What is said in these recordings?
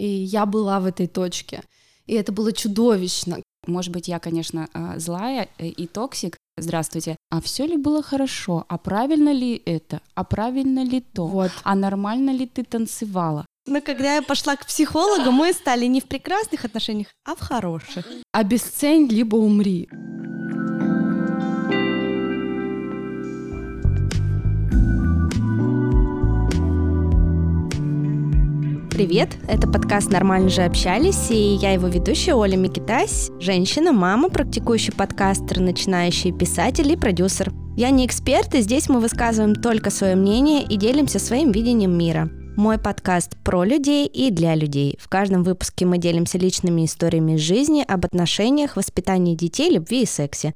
И я была в этой точке. И это было чудовищно. Может быть, я, конечно, а, злая э, и токсик. Здравствуйте. А все ли было хорошо? А правильно ли это? А правильно ли то? Вот. А нормально ли ты танцевала? Но когда я пошла к психологу, мы стали не в прекрасных отношениях, а в хороших. Обесцень, либо умри. Привет, это подкаст «Нормально же общались» и я его ведущая Оля Микитась, женщина, мама, практикующий подкастер, начинающий писатель и продюсер. Я не эксперт, и здесь мы высказываем только свое мнение и делимся своим видением мира. Мой подкаст про людей и для людей. В каждом выпуске мы делимся личными историями из жизни, об отношениях, воспитании детей, любви и сексе.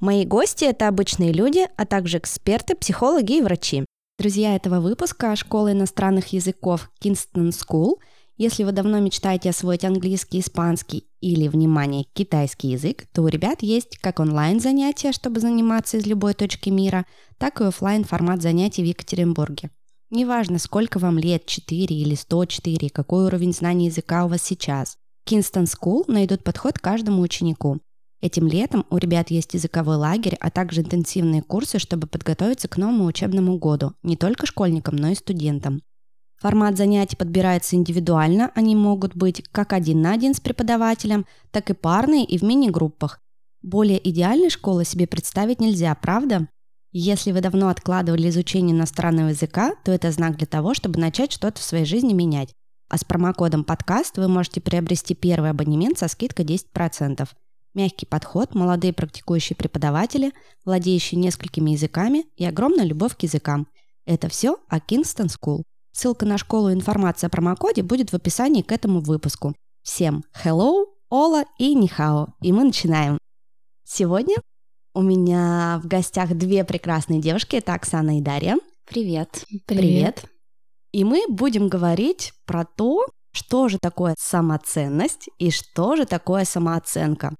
Мои гости – это обычные люди, а также эксперты, психологи и врачи. Друзья этого выпуска – школа иностранных языков Kingston School. Если вы давно мечтаете освоить английский, испанский или, внимание, китайский язык, то у ребят есть как онлайн-занятия, чтобы заниматься из любой точки мира, так и офлайн формат занятий в Екатеринбурге. Неважно, сколько вам лет, 4 или 104, какой уровень знаний языка у вас сейчас. Kingston School найдут подход каждому ученику. Этим летом у ребят есть языковой лагерь, а также интенсивные курсы, чтобы подготовиться к новому учебному году, не только школьникам, но и студентам. Формат занятий подбирается индивидуально, они могут быть как один на один с преподавателем, так и парные и в мини-группах. Более идеальной школы себе представить нельзя, правда? Если вы давно откладывали изучение иностранного языка, то это знак для того, чтобы начать что-то в своей жизни менять. А с промокодом подкаст вы можете приобрести первый абонемент со скидкой 10%. Мягкий подход, молодые практикующие преподаватели, владеющие несколькими языками и огромная любовь к языкам. Это все о Kingston School. Ссылка на школу и информация о промокоде будет в описании к этому выпуску. Всем hello, ола и нихао. И мы начинаем. Сегодня у меня в гостях две прекрасные девушки. Это Оксана и Дарья. Привет. Привет. И мы будем говорить про то, что же такое самоценность и что же такое самооценка.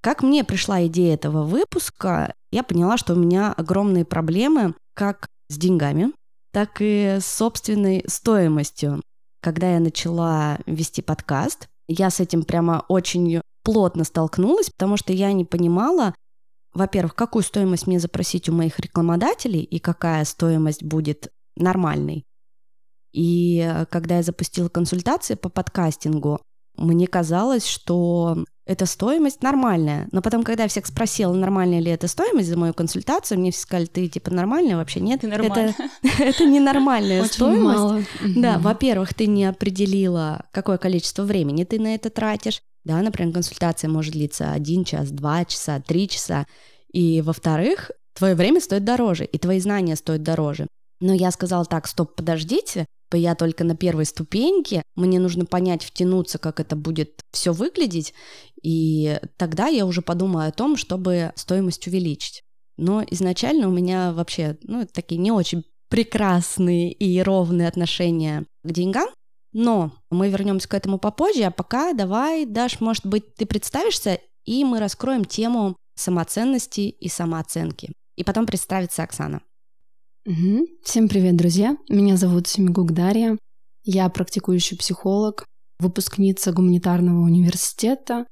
Как мне пришла идея этого выпуска, я поняла, что у меня огромные проблемы как с деньгами, так и с собственной стоимостью. Когда я начала вести подкаст, я с этим прямо очень плотно столкнулась, потому что я не понимала, во-первых, какую стоимость мне запросить у моих рекламодателей и какая стоимость будет нормальной. И когда я запустила консультации по подкастингу, мне казалось, что эта стоимость нормальная. Но потом, когда я всех спросила, нормальная ли эта стоимость за мою консультацию, мне все сказали, ты типа нормальная вообще? Нет, ты. Это, это не нормальная Очень стоимость. мало. Да, во-первых, ты не определила, какое количество времени ты на это тратишь. Да, например, консультация может длиться один час, два часа, три часа. И, во-вторых, твое время стоит дороже, и твои знания стоят дороже. Но я сказала так, стоп, подождите, я только на первой ступеньке, мне нужно понять, втянуться, как это будет все выглядеть, и тогда я уже подумаю о том, чтобы стоимость увеличить. Но изначально у меня вообще, ну, такие не очень прекрасные и ровные отношения к деньгам, но мы вернемся к этому попозже, а пока давай, Даш, может быть, ты представишься, и мы раскроем тему самоценности и самооценки. И потом представится Оксана. Угу. Всем привет, друзья. Меня зовут Семигук Дарья. Я практикующий психолог, выпускница гуманитарного университета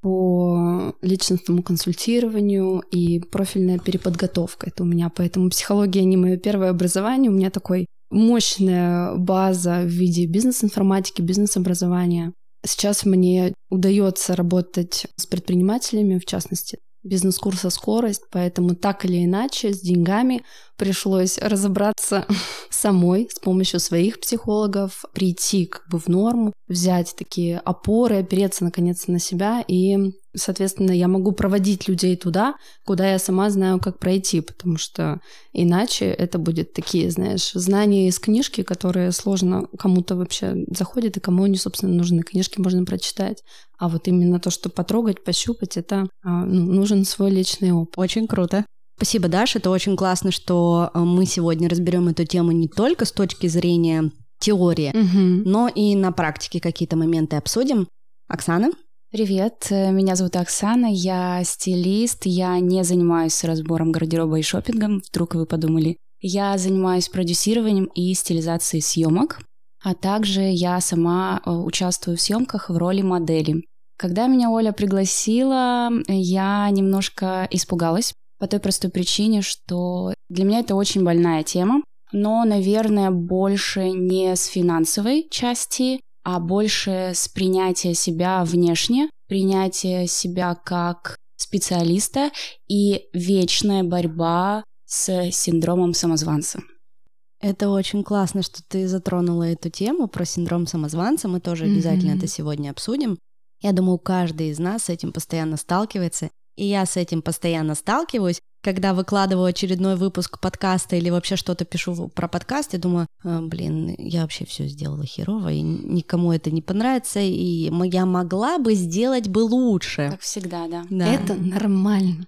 по личностному консультированию и профильная переподготовка. Это у меня, поэтому психология не мое первое образование. У меня такой мощная база в виде бизнес-информатики, бизнес-образования. Сейчас мне удается работать с предпринимателями, в частности, бизнес-курса «Скорость», поэтому так или иначе с деньгами пришлось разобраться самой с помощью своих психологов, прийти как бы в норму, взять такие опоры, опереться наконец на себя и соответственно, я могу проводить людей туда, куда я сама знаю, как пройти, потому что иначе это будет такие, знаешь, знания из книжки, которые сложно кому-то вообще заходят и кому они, собственно, нужны. Книжки можно прочитать, а вот именно то, что потрогать, пощупать, это а, ну, нужен свой личный опыт. Очень круто. Спасибо, Даша. Это очень классно, что э, мы сегодня разберем эту тему не только с точки зрения теории, Угу. но и на практике какие-то моменты обсудим. Оксана? Привет, э, меня зовут Оксана, я стилист, я не занимаюсь разбором гардероба и шопингом, вдруг вы подумали. Я занимаюсь продюсированием и стилизацией съемок. а также я сама э, участвую в съемках в роли модели. Когда меня Оля пригласила, я немножко испугалась по той простой причине, что для меня это очень больная тема, но, наверное, больше не с финансовой части, а больше с принятия себя внешне, принятия себя как специалиста и вечная борьба с синдромом самозванца. Это очень классно, что ты затронула эту тему про синдром самозванца. Мы тоже обязательно mm-hmm. это сегодня обсудим. Я думаю, каждый из нас с этим постоянно сталкивается. И я с этим постоянно сталкиваюсь, когда выкладываю очередной выпуск подкаста или вообще что-то пишу про подкаст, я думаю, а, блин, я вообще все сделала херово, и никому это не понравится, и я могла бы сделать бы лучше. Как всегда, да. да. Это нормально.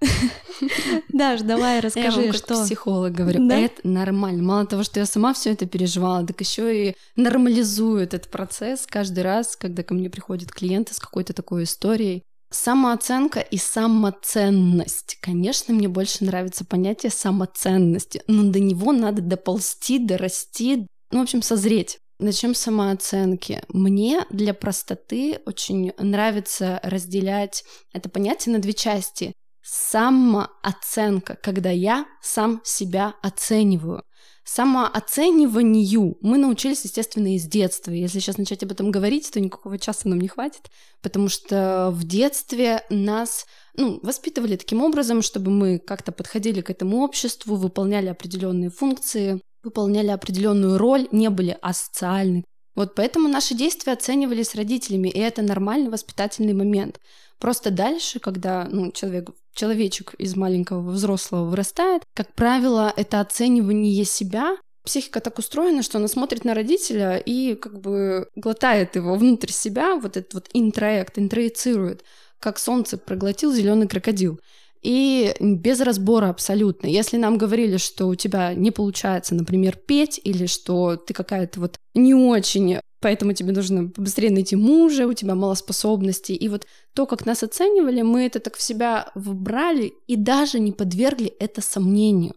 Даш, давай расскажи, что... психолог говорю, это нормально. Мало того, что я сама все это переживала, так еще и нормализую этот процесс каждый раз, когда ко мне приходят клиенты с какой-то такой историей. Самооценка и самоценность. Конечно, мне больше нравится понятие самоценности, но до него надо доползти, дорасти, ну, в общем, созреть. Начнем с самооценки. Мне для простоты очень нравится разделять это понятие на две части. Самооценка, когда я сам себя оцениваю самооцениванию мы научились, естественно, из детства. Если сейчас начать об этом говорить, то никакого часа нам не хватит, потому что в детстве нас ну, воспитывали таким образом, чтобы мы как-то подходили к этому обществу, выполняли определенные функции, выполняли определенную роль, не были асоциальны. Вот поэтому наши действия оценивались родителями, и это нормальный воспитательный момент. Просто дальше, когда ну, человек, человечек из маленького взрослого вырастает, как правило, это оценивание себя Психика так устроена, что она смотрит на родителя и как бы глотает его внутрь себя, вот этот вот интроект, интроицирует, как солнце проглотил зеленый крокодил. И без разбора абсолютно. Если нам говорили, что у тебя не получается, например, петь, или что ты какая-то вот не очень поэтому тебе нужно побыстрее найти мужа, у тебя мало способностей. И вот то, как нас оценивали, мы это так в себя выбрали и даже не подвергли это сомнению.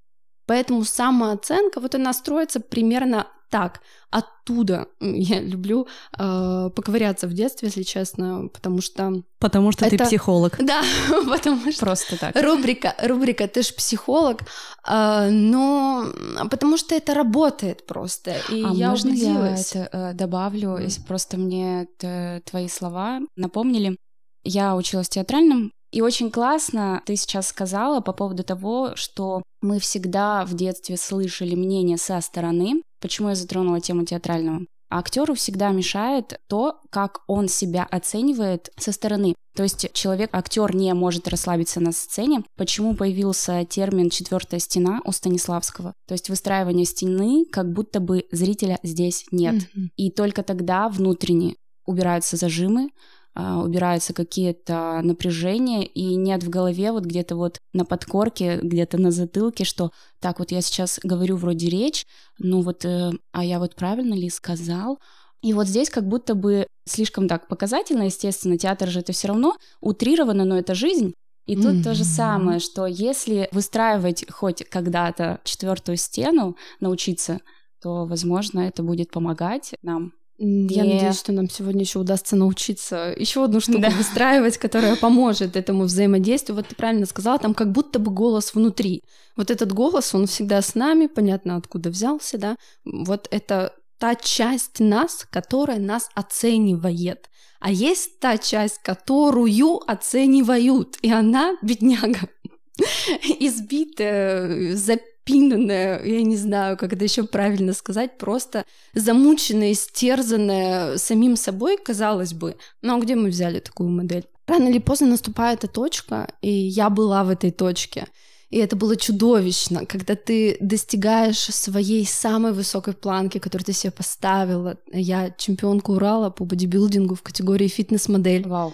Поэтому самооценка, вот она строится примерно так. Оттуда я люблю э, поковыряться в детстве, если честно, потому что... Потому что это... ты психолог. Да, потому что... Просто так. Рубрика, рубрика «Ты ж психолог», э, но потому что это работает просто, и а я можно убедилась. я это, э, добавлю, mm. если просто мне это, твои слова напомнили. Я училась в театральном, и очень классно ты сейчас сказала по поводу того, что мы всегда в детстве слышали мнение со стороны. Почему я затронула тему театрального? А актеру всегда мешает то, как он себя оценивает со стороны. То есть человек, актер не может расслабиться на сцене. Почему появился термин «четвертая стена» у Станиславского? То есть выстраивание стены, как будто бы зрителя здесь нет. Mm-hmm. И только тогда внутренне убираются зажимы, убираются какие-то напряжения, и нет в голове вот где-то вот на подкорке, где-то на затылке, что так вот я сейчас говорю вроде речь, ну вот, э, а я вот правильно ли сказал? И вот здесь как будто бы слишком так показательно, естественно, театр же это все равно утрировано, но это жизнь. И тут mm-hmm. то же самое, что если выстраивать хоть когда-то четвертую стену, научиться, то, возможно, это будет помогать нам я yeah. надеюсь, что нам сегодня еще удастся научиться еще одну штуку да. выстраивать, которая поможет этому взаимодействию. Вот ты правильно сказала, там как будто бы голос внутри. Вот этот голос, он всегда с нами, понятно, откуда взялся, да. Вот это та часть нас, которая нас оценивает. А есть та часть, которую оценивают, и она, бедняга, избитая, записана запинанная, я не знаю, как это еще правильно сказать, просто замученная, истерзанная самим собой, казалось бы. А где мы взяли такую модель? Рано или поздно наступает эта точка, и я была в этой точке. И это было чудовищно, когда ты достигаешь своей самой высокой планки, которую ты себе поставила. Я чемпионка Урала по бодибилдингу в категории фитнес-модель. Вау.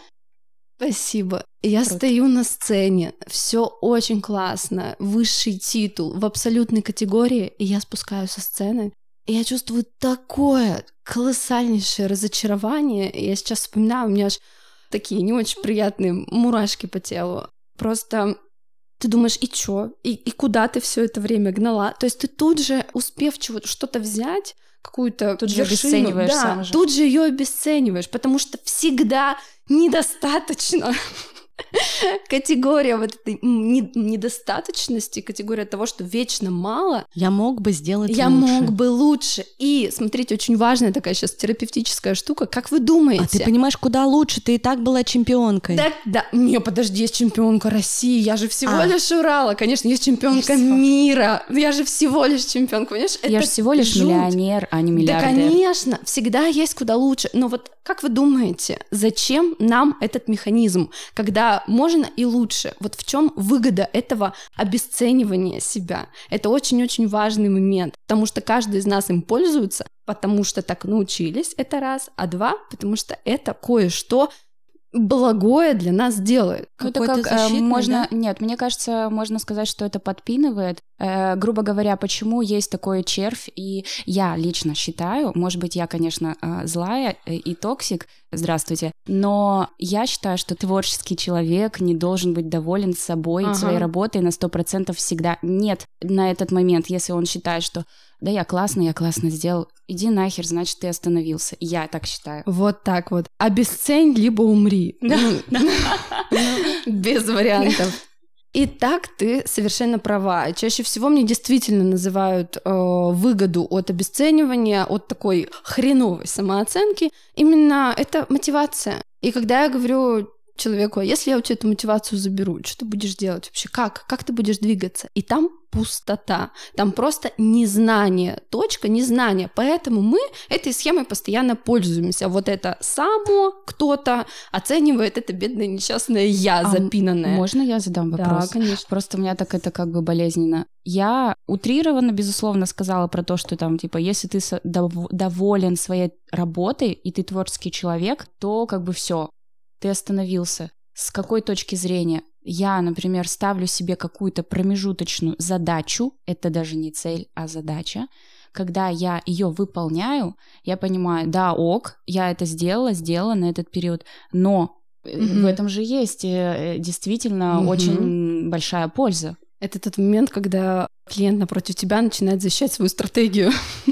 Спасибо. Я Круто. стою на сцене, все очень классно, высший титул в абсолютной категории, и я спускаюсь со сцены, и я чувствую такое колоссальнейшее разочарование. Я сейчас вспоминаю, у меня аж такие не очень приятные мурашки по телу. Просто ты думаешь, и чё? И, и куда ты все это время гнала? То есть ты тут же, успев чего-то что-то взять, какую-то тут вершину, же обесцениваешь да, сам же. тут же ее обесцениваешь, потому что всегда недостаточно. категория вот этой недостаточности, категория того, что вечно мало. Я мог бы сделать Я лучше. мог бы лучше. И, смотрите, очень важная такая сейчас терапевтическая штука. Как вы думаете? А ты понимаешь, куда лучше? Ты и так была чемпионкой. Да, да. Не, подожди, есть чемпионка России. Я же всего А. лишь Урала. Конечно, есть чемпионка всего- мира. Я же всего лишь чемпионка, понимаешь? Я же всего лишь жуть. миллионер, а не Да, миллиардер. конечно, всегда есть куда лучше. Но вот как вы думаете, зачем нам этот механизм, когда можно и лучше? Вот в чем выгода этого обесценивания себя? Это очень-очень важный момент, потому что каждый из нас им пользуется, потому что так научились, это раз, а два, потому что это кое-что благое для нас делает. Ну, это как э, защитный, можно... да? Нет, мне кажется, можно сказать, что это подпинывает. Э, грубо говоря, почему есть такой червь, и я лично считаю, может быть, я, конечно, э, злая и токсик, здравствуйте, но я считаю, что творческий человек не должен быть доволен собой, Ага. своей работой на 100% всегда. Нет, на этот момент, если он считает, что да, я классно, я классно сделал, иди нахер, значит, ты остановился. Я так считаю. Вот так вот. Обесцень, либо умри. Ну, Без вариантов. И так ты совершенно права. Чаще всего мне действительно называют э, выгоду от обесценивания, от такой хреновой самооценки. Именно это мотивация. И когда я говорю человеку, а если я у тебя эту мотивацию заберу, что ты будешь делать вообще? Как? Как ты будешь двигаться? И там пустота. Там просто незнание. Точка незнания. Поэтому мы этой схемой постоянно пользуемся. Вот это само кто-то оценивает это бедное несчастное я А запинанное. Можно я задам вопрос? Да, конечно. Просто у меня так это как бы болезненно. Я утрированно, безусловно, сказала про то, что там, типа, если ты дов- доволен своей работой, и ты творческий человек, то как бы все, ты остановился. С какой точки зрения? Я, например, ставлю себе какую-то промежуточную задачу, это даже не цель, а задача. Когда я ее выполняю, я понимаю, да, ок, я это сделала, сделала на этот период, но Мгм. в этом же есть э, э, действительно Мгм. очень большая польза. Это тот момент, когда клиент напротив тебя начинает защищать свою стратегию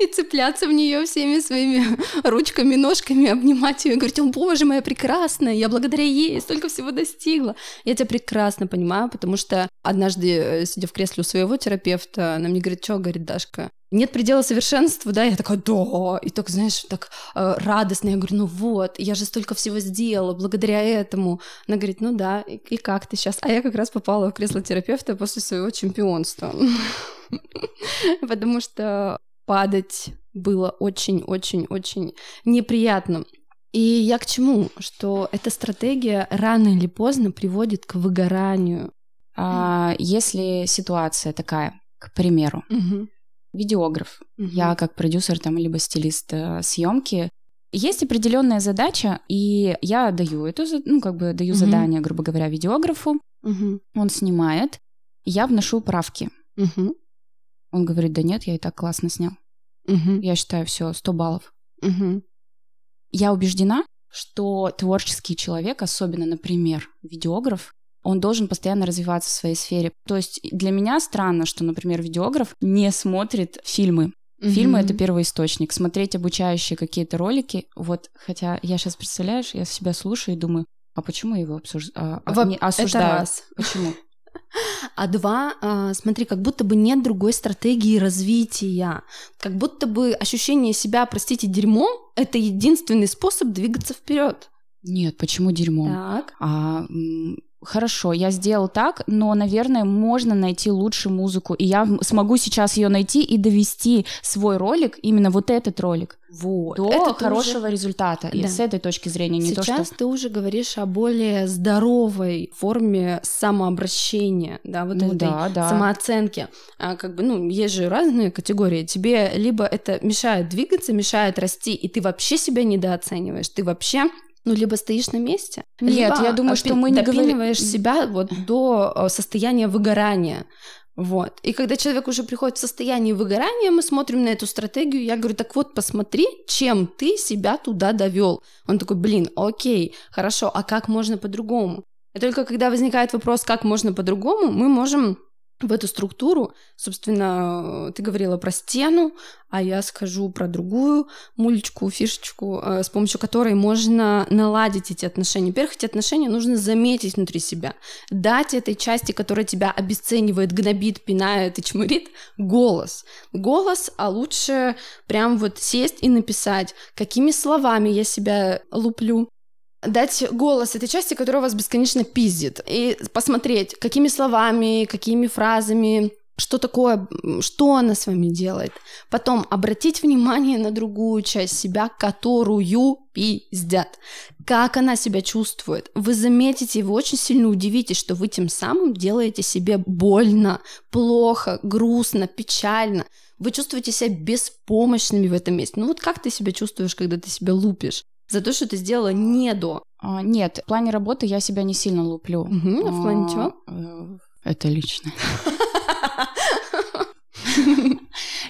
и цепляться в нее всеми своими ручками, ножками, обнимать ее и говорить, о боже моя прекрасная, я благодаря ей столько всего достигла. Я тебя прекрасно понимаю, потому что однажды, э, сидя в кресле у своего терапевта, она мне говорит, что, говорит Дашка, нет предела совершенству, да? Я такая, да, и так, знаешь, так э, радостно. Я говорю, ну вот, я же столько всего сделала благодаря этому. Она говорит, ну да, и, и как ты сейчас? А я как раз попала в кресло терапевта после своего чемпионства. Потому что падать было очень-очень-очень неприятно. И я к чему? Что эта стратегия рано или поздно приводит к выгоранию. А если ситуация такая, к примеру, видеограф, я как продюсер там либо стилист съемки, есть определенная задача, и я даю эту, ну как бы даю Мгм. задание, грубо говоря, видеографу, Мгм. он снимает, я вношу правки. Мгм. Он говорит, да нет, я и так классно снял. Мгм. Я считаю, все, 100 баллов. Мгм. Я убеждена, что творческий человек, особенно, например, видеограф, он должен постоянно развиваться в своей сфере. То есть для меня странно, что, например, видеограф не смотрит фильмы. Фильмы — это Мгм. первый источник. Смотреть обучающие какие-то ролики, вот, хотя я сейчас, представляешь, я себя слушаю и думаю, а почему я его обсуж- а, Во- не Это осуждаю? раз. Почему? А два, а, смотри, как будто бы нет другой стратегии развития. Как будто бы ощущение себя, простите, дерьмом — это единственный способ двигаться вперед. Нет, почему дерьмо? Так. А, хорошо, я сделал так, но, наверное, можно найти лучше музыку, и я смогу сейчас ее найти и довести свой ролик, именно вот этот ролик, Вот. до Это хорошего уже- результата. И Да. с этой точки зрения, не Сейчас то, что... ты уже говоришь о более здоровой форме самообращения, да, вот Ну этой да, да. самооценки. А, как бы, ну, есть же разные категории. Тебе либо это мешает двигаться, мешает расти, и ты вообще себя недооцениваешь, ты вообще ну, либо стоишь на месте, Нет, либо я думаю, опи- что мы не говорим- допинываешь себя вот до э, состояния выгорания. Вот. И когда человек уже приходит в состояние выгорания, мы смотрим на эту стратегию, я говорю, так вот, посмотри, чем ты себя туда довел. Он такой, блин, окей, хорошо, а как можно по-другому? И только когда возникает вопрос, как можно по-другому, мы можем в эту структуру, собственно, ты говорила про стену, а я скажу про другую мульчку, фишечку, э, с помощью которой можно наладить эти отношения. Во-первых, эти отношения нужно заметить внутри себя, дать этой части, которая тебя обесценивает, гнобит, пинает и чмырит, голос. Голос, а лучше прям вот сесть и написать, какими словами я себя луплю, дать голос этой части, которая вас бесконечно пиздит, и посмотреть, какими словами, какими фразами, что такое, что она с вами делает. Потом обратить внимание на другую часть себя, которую пиздят. Как она себя чувствует. Вы заметите, вы очень сильно удивитесь, что вы тем самым делаете себе больно, плохо, грустно, печально. Вы чувствуете себя беспомощными в этом месте. Ну вот как ты себя чувствуешь, когда ты себя лупишь? За то, что ты сделала не до. А, нет, в плане работы я себя не сильно луплю. Угу, а в плане чего? Э, это лично.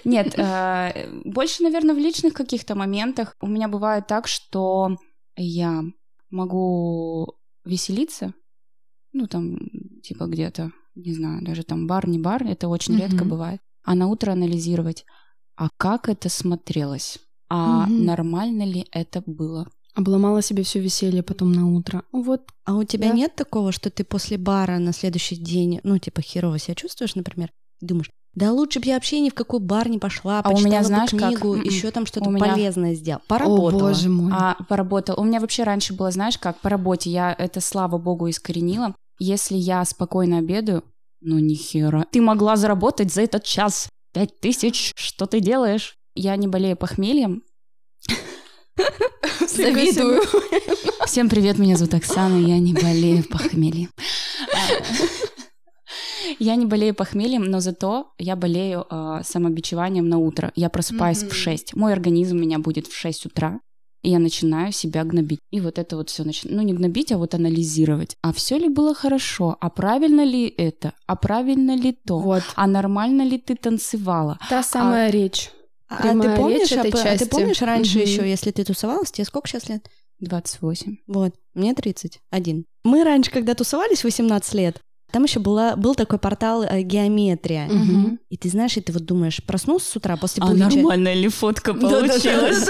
Нет, э, больше, наверное, в личных каких-то моментах у меня бывает так, что я могу веселиться, ну, там, типа где-то, не знаю, даже там бар, не бар, это очень редко бывает, а на утро анализировать, а как это смотрелось? А угу. нормально ли это было? Обломала себе все веселье потом на утро. Вот. А у тебя да? нет такого, что ты после бара на следующий день, ну, типа, херово себя чувствуешь, например, думаешь, да лучше бы я вообще ни в какой бар не пошла, а у меня, знаешь, бы книгу, как... еще там что-то меня... полезное сделал. Поработала. О, боже мой. А, поработал. У меня вообще раньше было, знаешь, как по работе, я это, слава богу, искоренила. Если я спокойно обедаю, ну нихера. Ты могла заработать за этот час пять тысяч. Что ты делаешь? Я не болею похмельем. Завидую. Всем привет, меня зовут Оксана, я не болею похмельем. Я не болею похмельем, но зато я болею э, самобичеванием на утро. Я просыпаюсь mm-hmm. в 6. Мой организм у меня будет в 6 утра. И я начинаю себя гнобить. И вот это вот все начинаю. Ну, не гнобить, а вот анализировать. А все ли было хорошо? А правильно ли это? А правильно ли то? Вот. А нормально ли ты танцевала? Та самая а... речь. А ты помнишь, а, а ты помнишь раньше угу. еще, если ты тусовалась, тебе сколько сейчас лет? 28. Вот, мне 31. Мы раньше, когда тусовались 18 лет, там еще была, был такой портал э, геометрия. Угу. И ты знаешь, и ты вот думаешь, проснулся с утра после А нормальная ли фотка получилась?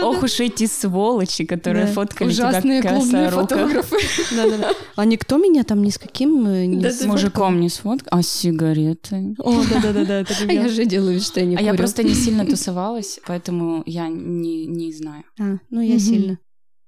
Ох уж эти сволочи, которые фоткали Ужасные тебя клубные фотографы. А никто меня там ни с каким... Э, с мужиком не сфоткал, а с сигаретой. О, да-да-да. А я же делаю что я не А я просто не сильно тусовалась, поэтому я не знаю. А, ну я сильно.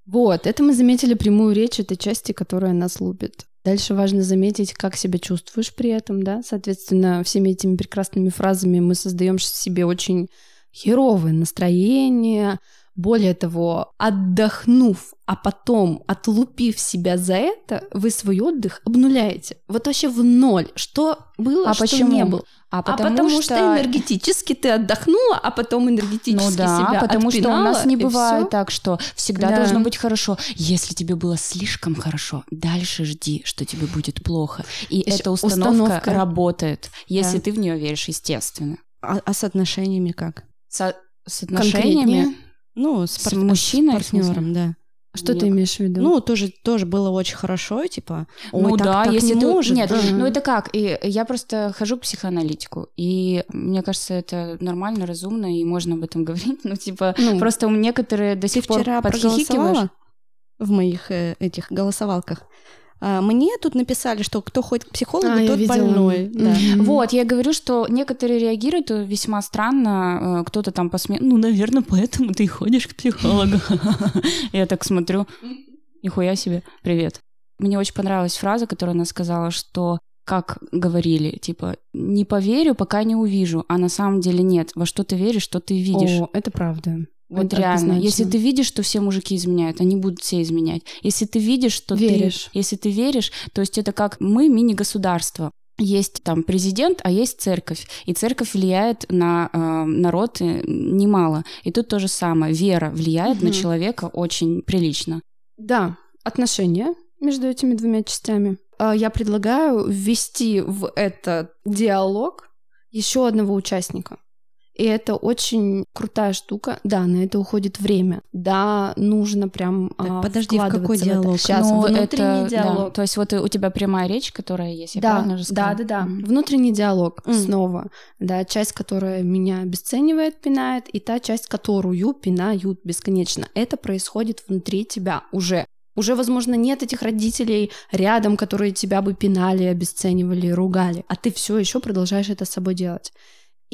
Вот, это мы заметили прямую речь этой части, которая нас лупит. Дальше важно заметить, как себя чувствуешь при этом, да. Соответственно, всеми этими прекрасными фразами мы создаем себе очень херовое настроение, более того, отдохнув, а потом отлупив себя за это, вы свой отдых обнуляете. Вот вообще в ноль. Что было, а что почему? не было. А потому, а потому что... что энергетически ты отдохнула, а потом энергетически ну, да, себя потому что у нас не бывает так, что всегда да. должно быть хорошо. Если тебе было слишком хорошо, дальше жди, что тебе будет плохо. И Еще эта установка, установка работает, если да. ты в нее веришь, естественно. А, а с отношениями как? Со с отношениями? Конкретнее? Ну, с, с пар- мужчиной, с партнером, да. Что Нет. ты имеешь в виду? Ну, тоже, тоже было очень хорошо, типа, ой, ну, так, да, так если не ты... может. Нет, да. ну это как? И я просто хожу к психоаналитику, и мне кажется, это нормально, разумно, и можно об этом говорить. Ну, типа, ну, просто некоторые до сих пор вчера подхихикиваешь. в моих э, этих голосовалках. А, мне тут написали, что кто ходит к психологу, а, тот больной. Да. Mm-hmm. Вот, я говорю, что некоторые реагируют весьма странно. Э, кто-то там посме... Ну, наверное, поэтому ты ходишь к психологу. Я так смотрю. Нихуя себе. Привет. Мне очень понравилась фраза, которую она сказала, что как говорили, типа, не поверю, пока не увижу, а на самом деле нет. Во что ты веришь, что ты видишь. О, это правда. Вот это реально. Однозначно. Если ты видишь, что все мужики изменяют, они будут все изменять. Если ты видишь, что веришь. ты... Если ты веришь, то есть это как мы мини-государство. Есть там президент, а есть церковь. И церковь влияет на э, народ э, немало. И тут то же самое. Вера влияет угу. на человека очень прилично. Да, отношения между этими двумя частями. А, я предлагаю ввести в этот диалог еще одного участника. И это очень крутая штука. Да, на это уходит время. Да, нужно прям так, а, подожди, в какой диалог? Сейчас ну, внутренний это, диалог. Да. То есть вот у тебя прямая речь, которая есть, я да, правильно же сказала? Да, да, да. Mm. Внутренний диалог mm. снова. Да, часть, которая меня обесценивает, пинает, и та часть, которую пинают бесконечно. Это происходит внутри тебя уже. Уже, возможно, нет этих родителей рядом, которые тебя бы пинали, обесценивали, ругали, а ты все еще продолжаешь это с собой делать.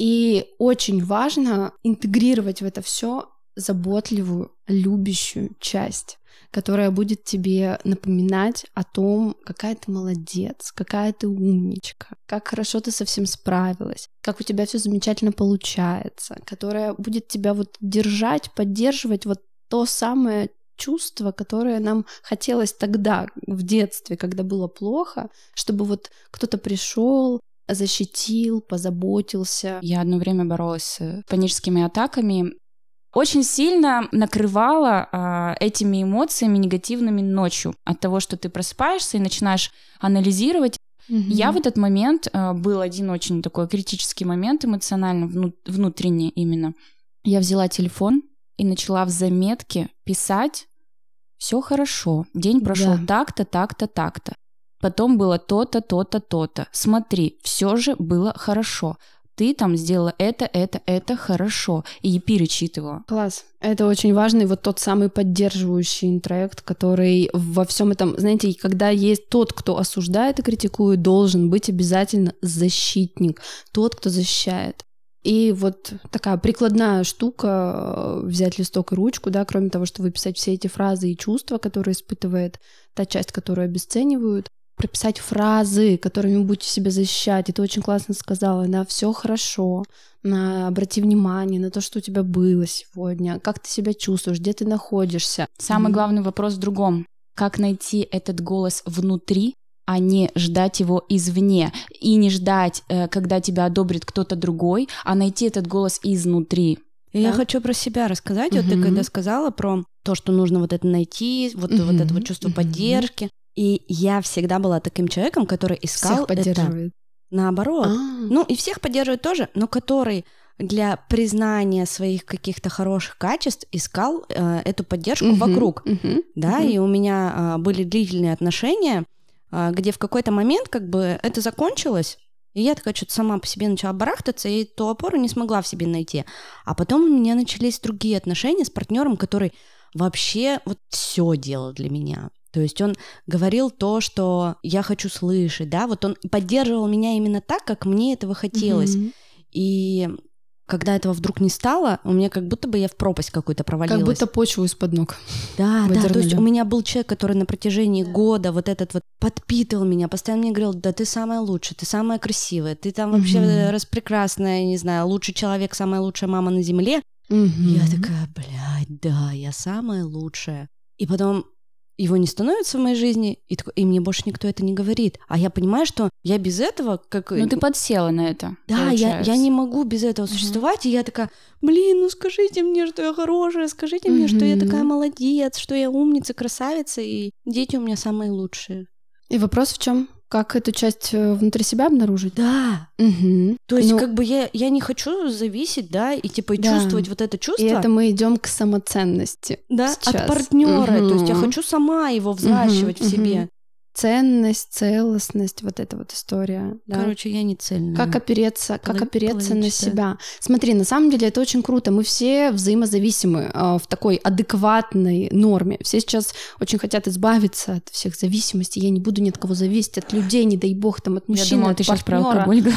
И очень важно интегрировать в это все заботливую, любящую часть, которая будет тебе напоминать о том, какая ты молодец, какая ты умничка, как хорошо ты со всем справилась, как у тебя все замечательно получается, которая будет тебя вот держать, поддерживать вот то самое чувство, которое нам хотелось тогда, в детстве, когда было плохо, чтобы вот кто-то пришел, защитил, позаботился. Я одно время боролась с паническими атаками. Очень сильно накрывала а, этими эмоциями негативными ночью от того, что ты просыпаешься и начинаешь анализировать. Mm-hmm. Я в этот момент а, был один очень такой критический момент эмоционально вну- внутренний именно. Я взяла телефон и начала в заметке писать все хорошо, день прошел да. так-то, так-то, так-то. Потом было то-то, то-то, то-то. Смотри, все же было хорошо. Ты там сделала это, это, это хорошо. И перечитывала. Класс. Это очень важный вот тот самый поддерживающий интроект, который во всем этом, знаете, когда есть тот, кто осуждает и критикует, должен быть обязательно защитник, тот, кто защищает. И вот такая прикладная штука э, взять листок и ручку, да, кроме того, что выписать все эти фразы и чувства, которые испытывает та часть, которую обесценивают, прописать фразы, которыми будете себя защищать. И ты очень классно сказала, да, все хорошо, на, обрати внимание на то, что у тебя было сегодня, как ты себя чувствуешь, где ты находишься. Самый главный вопрос в другом. Как найти этот голос внутри, а не ждать его извне. И не ждать, э, когда тебя одобрит кто-то другой, а найти этот голос изнутри. И да? Я хочу про себя рассказать. Угу. Вот ты когда сказала про то, что нужно вот это найти, вот, угу. вот это вот чувство угу. поддержки. И я всегда была таким человеком, который искал всех поддерживает. это. Наоборот. А-а-а. Ну и всех поддерживает тоже, но который для признания своих каких-то хороших качеств искал э, эту поддержку uh вокруг, uh да, uh и у меня э, были длительные отношения, а, где в какой-то момент как бы это закончилось, и я такая что-то сама по себе начала барахтаться, и ту опору не смогла в себе найти. А потом у меня начались другие отношения с партнером, который вообще вот все делал для меня. То есть он говорил то, что я хочу слышать, да, вот он поддерживал меня именно так, как мне этого хотелось. Mm-hmm. И когда этого вдруг не стало, у меня как будто бы я в пропасть какую-то провалилась. Как будто почву из-под ног. Да, да, то есть у меня был человек, который на протяжении года вот этот вот подпитывал меня, постоянно мне говорил, да ты самая лучшая, ты самая красивая, ты там вообще mm-hmm. распрекрасная, не знаю, лучший человек, самая лучшая мама на земле. Mm-hmm. Я такая, блядь, да, я самая лучшая. И потом его не становится в моей жизни, и, и мне больше никто это не говорит. А я понимаю, что я без этого как... Ну, ты подсела на это. Да, я, я не могу без этого существовать, угу. и я такая, блин, ну скажите мне, что я хорошая, скажите угу. мне, что я такая молодец, что я умница, красавица, и дети у меня самые лучшие. И вопрос в чем? Как эту часть э, внутри себя обнаружить? Да. Угу. То есть, ну, как бы я, я не хочу зависеть, да, и типа да. чувствовать вот это чувство. И это мы идем к самоценности. Да, сейчас. от партнера. Угу. То есть я хочу сама его взращивать угу, в себе. Угу ценность, целостность, вот эта вот история. Да? Короче, я не цельная. Как опереться, Поло- как опереться на себя. Смотри, на самом деле это очень круто. Мы все взаимозависимы э, в такой адекватной норме. Все сейчас очень хотят избавиться от всех зависимостей. Я не буду ни от кого зависеть, от людей, не дай бог, там, от мужчин, Я думала, от ты сейчас про алкоголь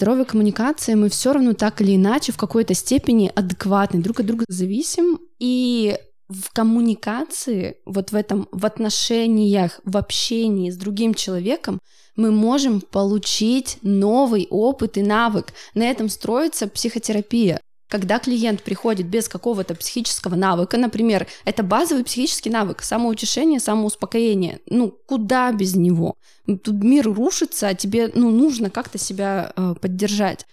здоровой коммуникации мы все равно так или иначе в какой-то степени адекватны, друг от друга зависим, и в коммуникации, вот в этом, в отношениях, в общении с другим человеком мы можем получить новый опыт и навык. На этом строится психотерапия. Когда клиент приходит без какого-то психического навыка, например, это базовый психический навык, самоутешение, самоуспокоение, ну куда без него? Тут мир рушится, а тебе ну, нужно как-то себя э, поддержать.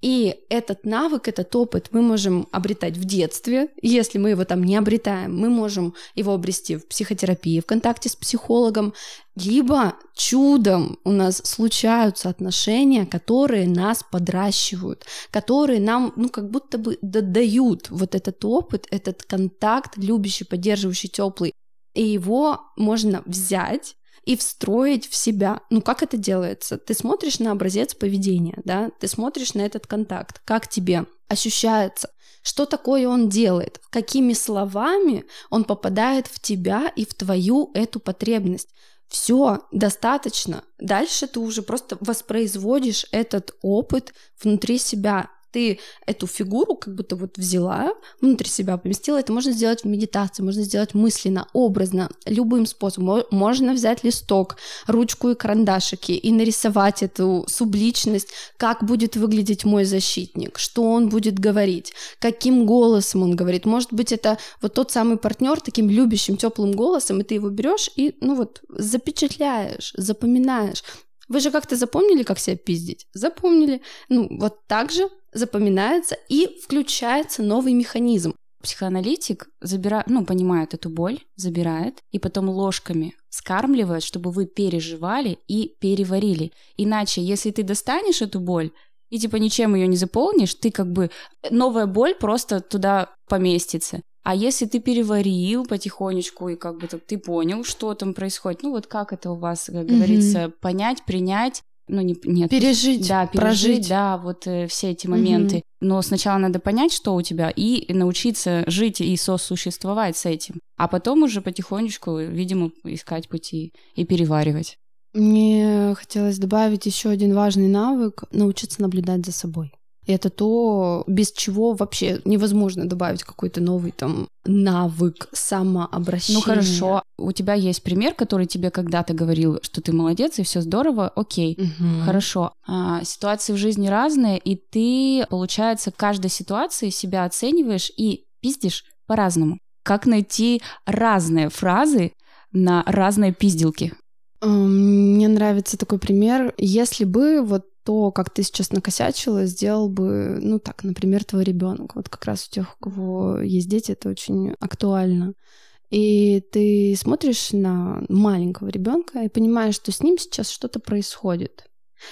И этот навык, этот опыт мы можем обретать в детстве. Если мы его там не обретаем, мы можем его обрести в психотерапии, в контакте с психологом. Либо чудом у нас случаются отношения, которые нас подращивают, которые нам, ну, как будто бы додают вот этот опыт, этот контакт, любящий, поддерживающий, теплый. И его можно взять и встроить в себя. Ну, как это делается? Ты смотришь на образец поведения, да, ты смотришь на этот контакт, как тебе ощущается, что такое он делает, какими словами он попадает в тебя и в твою эту потребность. Все, достаточно. Дальше ты уже просто воспроизводишь этот опыт внутри себя ты эту фигуру как будто вот взяла, внутри себя поместила, это можно сделать в медитации, можно сделать мысленно, образно, любым способом. Можно взять листок, ручку и карандашики и нарисовать эту субличность, как будет выглядеть мой защитник, что он будет говорить, каким голосом он говорит. Может быть, это вот тот самый партнер таким любящим, теплым голосом, и ты его берешь и, ну вот, запечатляешь, запоминаешь. Вы же как-то запомнили, как себя пиздить? Запомнили. Ну, вот так же запоминается и включается новый механизм. Психоаналитик забирает, ну, понимает эту боль, забирает и потом ложками скармливает, чтобы вы переживали и переварили. Иначе, если ты достанешь эту боль и типа ничем ее не заполнишь, ты как бы новая боль просто туда поместится. А если ты переварил потихонечку и как бы ты понял, что там происходит, ну вот как это у вас, как говорится, mm-hmm. понять, принять, ну не нет пережить да пережить прожить. да вот э, все эти моменты. Mm но сначала надо понять что у тебя и научиться жить и сосуществовать с этим. А потом уже потихонечку видимо искать пути и переваривать. Мне хотелось добавить еще один важный навык научиться наблюдать за собой это то, без чего вообще невозможно добавить какой-то новый там навык самообращения. Ну хорошо, у тебя есть пример, который тебе когда-то говорил, что ты молодец и все здорово, окей, угу. хорошо. А, ситуации в жизни разные, и ты, получается, в каждой ситуации себя оцениваешь и пиздишь по-разному. Как найти разные фразы на разные пизделки? Мне нравится такой пример. Если бы вот то, как ты сейчас накосячила, сделал бы, ну так, например, твой ребенок. Вот как раз у тех, у кого есть дети, это очень актуально. И ты смотришь на маленького ребенка и понимаешь, что с ним сейчас что-то происходит.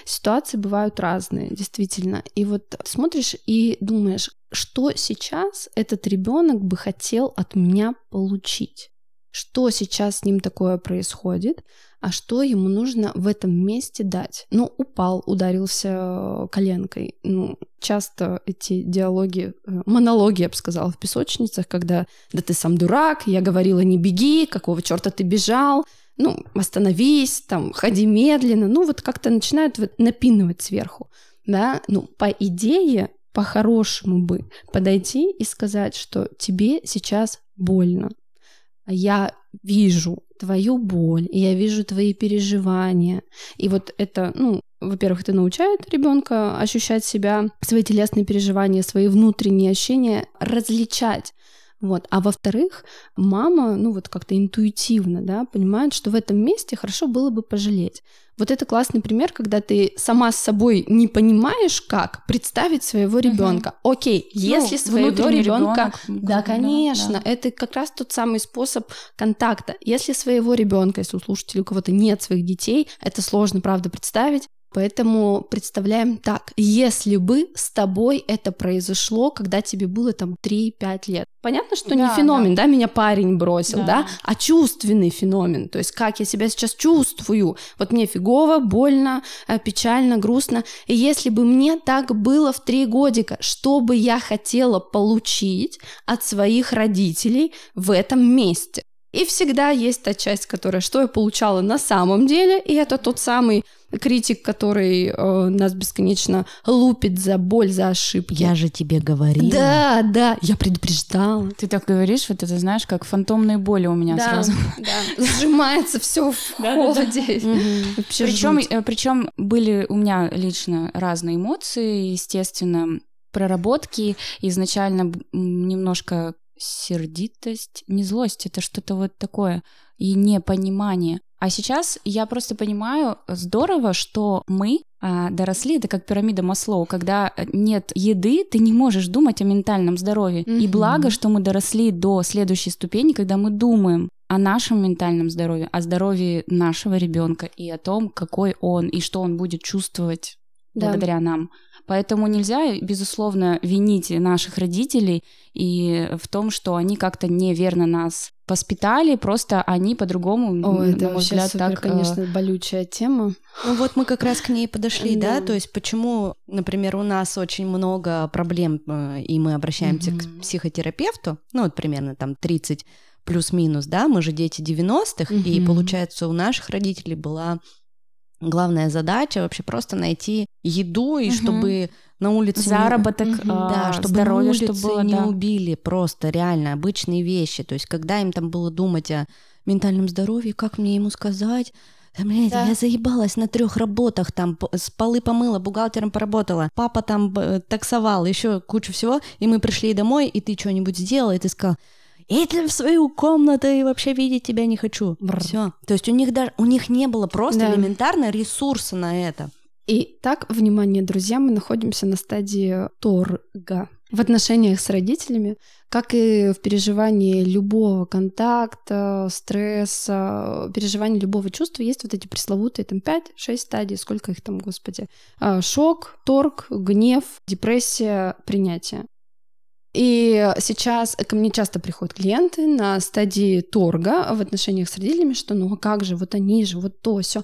Ситуации бывают разные, действительно. И вот смотришь и думаешь, что сейчас этот ребенок бы хотел от меня получить что сейчас с ним такое происходит, а что ему нужно в этом месте дать. Ну, упал, ударился коленкой. Ну, часто эти диалоги, э, монологи, я бы сказала, в песочницах, когда «да ты сам дурак», «я говорила, не беги», «какого черта ты бежал», ну, остановись, там, ходи медленно, ну, вот как-то начинают вот напинывать сверху, да, ну, по идее, по-хорошему бы подойти и сказать, что тебе сейчас больно, я вижу твою боль, я вижу твои переживания. И вот это, ну, во-первых, это научает ребенка ощущать себя, свои телесные переживания, свои внутренние ощущения различать. Вот. А во-вторых, мама, ну вот как-то интуитивно, да, понимает, что в этом месте хорошо было бы пожалеть. Вот это классный пример, когда ты сама с собой не понимаешь, как представить своего ребенка. Угу. Окей, ну, если своего ребенка, да, конечно, да. это как раз тот самый способ контакта. Если своего ребенка, если у слушателей у кого-то нет своих детей, это сложно, правда, представить. Поэтому представляем так, если бы с тобой это произошло, когда тебе было там 3-5 лет. Понятно, что да, не феномен, да. да, меня парень бросил, да. да, а чувственный феномен. То есть как я себя сейчас чувствую. Вот мне фигово, больно, э, печально, грустно. И если бы мне так было в три годика, что бы я хотела получить от своих родителей в этом месте? И всегда есть та часть, которая что я получала на самом деле, и это тот самый критик, который э, нас бесконечно лупит за боль, за ошибки. Я же тебе говорила. Да, да, я предупреждала. Ты так говоришь, вот это знаешь, как фантомные боли у меня да, сразу. Да, сжимается все в холоде. Причем, э, причем были у меня лично разные эмоции, естественно, проработки изначально немножко сердитость, не злость, это что-то вот такое, и непонимание. А сейчас я просто понимаю, здорово, что мы а, доросли, это как пирамида Маслоу, когда нет еды, ты не можешь думать о ментальном здоровье. Mm-hmm. И благо, что мы доросли до следующей ступени, когда мы думаем о нашем ментальном здоровье, о здоровье нашего ребенка и о том, какой он и что он будет чувствовать да. благодаря нам. Поэтому нельзя, безусловно, винить наших родителей и в том, что они как-то неверно нас воспитали, просто они по-другому, О, это на мой взгляд, супер, так... конечно, э, болючая тема. Ну вот мы как раз к ней подошли, да, то есть почему, например, у нас очень много проблем, э, и мы обращаемся к психотерапевту, ну вот примерно там 30 плюс-минус, да, мы же дети 90-х, и получается у наших родителей была главная задача вообще просто найти еду и угу. чтобы на улице заработок, не... да, чтобы здоровье, на улице чтобы было, не да. убили просто реально обычные вещи. То есть когда им там было думать о ментальном здоровье, как мне ему сказать, да, блядь, да. я заебалась на трех работах, там с полы помыла, бухгалтером поработала, папа там таксовал, еще кучу всего, и мы пришли домой, и ты что-нибудь сделал, и ты сказал, иди в свою комнату и вообще видеть тебя не хочу. Все. То есть у них даже у них не было просто да. элементарно ресурса на это. И так, внимание, друзья, мы находимся на стадии торга в отношениях с родителями, как и в переживании любого контакта, стресса, переживании любого чувства, есть вот эти пресловутые там 5-6 стадий, сколько их там, господи. А, шок, торг, гнев, депрессия, принятие. И сейчас ко мне часто приходят клиенты на стадии торга в отношениях с родителями, что ну а как же, вот они же, вот то, все.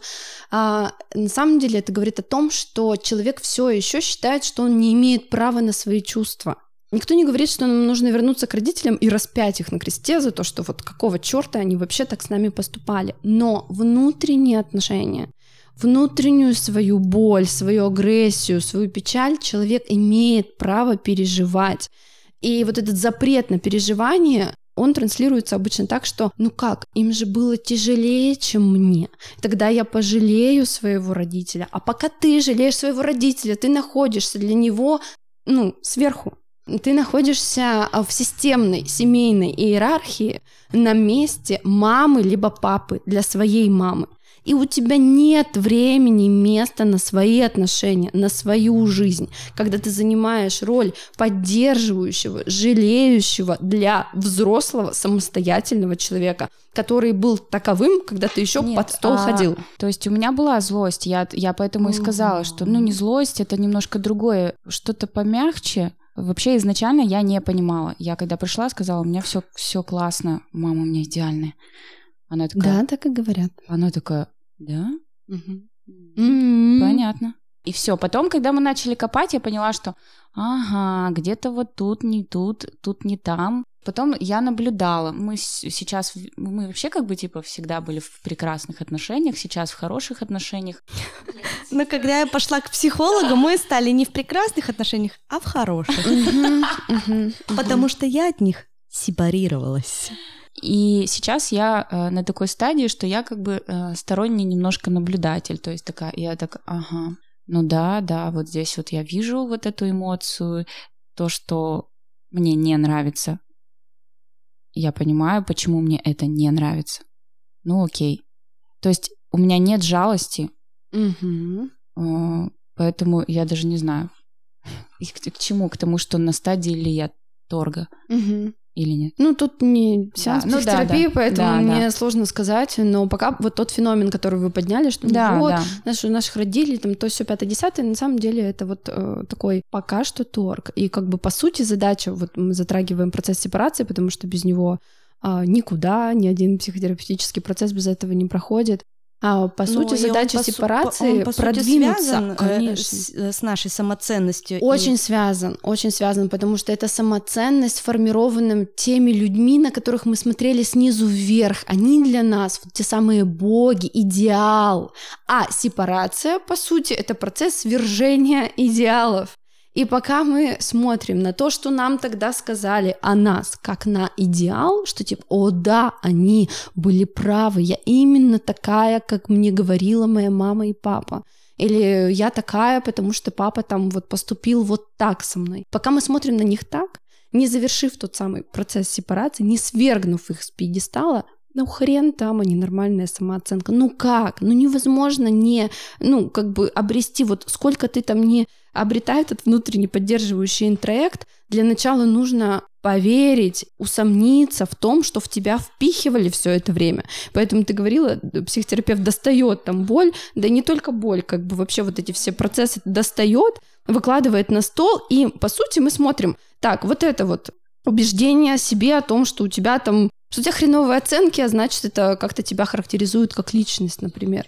А на самом деле это говорит о том, что человек все еще считает, что он не имеет права на свои чувства. Никто не говорит, что нам нужно вернуться к родителям и распять их на кресте за то, что вот какого черта они вообще так с нами поступали. Но внутренние отношения, внутреннюю свою боль, свою агрессию, свою печаль человек имеет право переживать. И вот этот запрет на переживание, он транслируется обычно так, что ну как, им же было тяжелее, чем мне. Тогда я пожалею своего родителя. А пока ты жалеешь своего родителя, ты находишься для него, ну, сверху. Ты находишься в системной семейной иерархии на месте мамы либо папы для своей мамы и у тебя нет времени, места на свои отношения, на свою жизнь, когда ты занимаешь роль поддерживающего, жалеющего для взрослого самостоятельного человека, который был таковым, когда ты еще под стол а, ходил. То есть у меня была злость, я, я поэтому и сказала, что ну не злость, это немножко другое, что-то помягче, Вообще изначально я не понимала. Я когда пришла, сказала, у меня все все классно, мама у меня идеальная. Она такая... Да, так и говорят. Она такая, да? Угу. Mm-hmm. Понятно. И все. Потом, когда мы начали копать, я поняла, что ага, где-то вот тут, не тут, тут не там. Потом я наблюдала. Мы сейчас, мы вообще как бы типа всегда были в прекрасных отношениях, сейчас в хороших отношениях. Но когда я пошла к психологу, мы стали не в прекрасных отношениях, а в хороших. Потому что я от них сепарировалась. И сейчас я э, на такой стадии, что я как бы э, сторонний немножко наблюдатель, то есть такая, я так, ага, ну да, да, вот здесь вот я вижу вот эту эмоцию, то, что мне не нравится. Я понимаю, почему мне это не нравится. Ну окей. То есть у меня нет жалости, угу. поэтому я даже не знаю, к, к чему, к тому, что на стадии ли я торга. Угу или нет? Ну, тут не сеанс да, ну, психотерапии, да, да. поэтому да, мне да. сложно сказать, но пока вот тот феномен, который вы подняли, что да, вот, да. Наши, наших родителей, там, то все пятое, десятое, на самом деле это вот э, такой пока что торг. И как бы по сути задача, вот мы затрагиваем процесс сепарации, потому что без него э, никуда, ни один психотерапевтический процесс без этого не проходит. А, по Но сути, задача он, сепарации он, по продвинуться, связан, конечно. С, с нашей самоценностью. Очень и... связан, очень связан, потому что это самоценность, сформированным теми людьми, на которых мы смотрели снизу вверх. Они для нас вот те самые боги, идеал. А сепарация, по сути, это процесс свержения идеалов. И пока мы смотрим на то, что нам тогда сказали о нас, как на идеал, что типа, о да, они были правы, я именно такая, как мне говорила моя мама и папа. Или я такая, потому что папа там вот поступил вот так со мной. Пока мы смотрим на них так, не завершив тот самый процесс сепарации, не свергнув их с пьедестала, ну хрен там, не нормальная самооценка. Ну как? Ну невозможно не, ну как бы обрести, вот сколько ты там не обретай этот внутренний поддерживающий интроект, для начала нужно поверить, усомниться в том, что в тебя впихивали все это время. Поэтому ты говорила, психотерапевт достает там боль, да не только боль, как бы вообще вот эти все процессы достает, выкладывает на стол, и по сути мы смотрим, так, вот это вот убеждение о себе, о том, что у тебя там, что у тебя хреновые оценки, а значит, это как-то тебя характеризует как личность, например.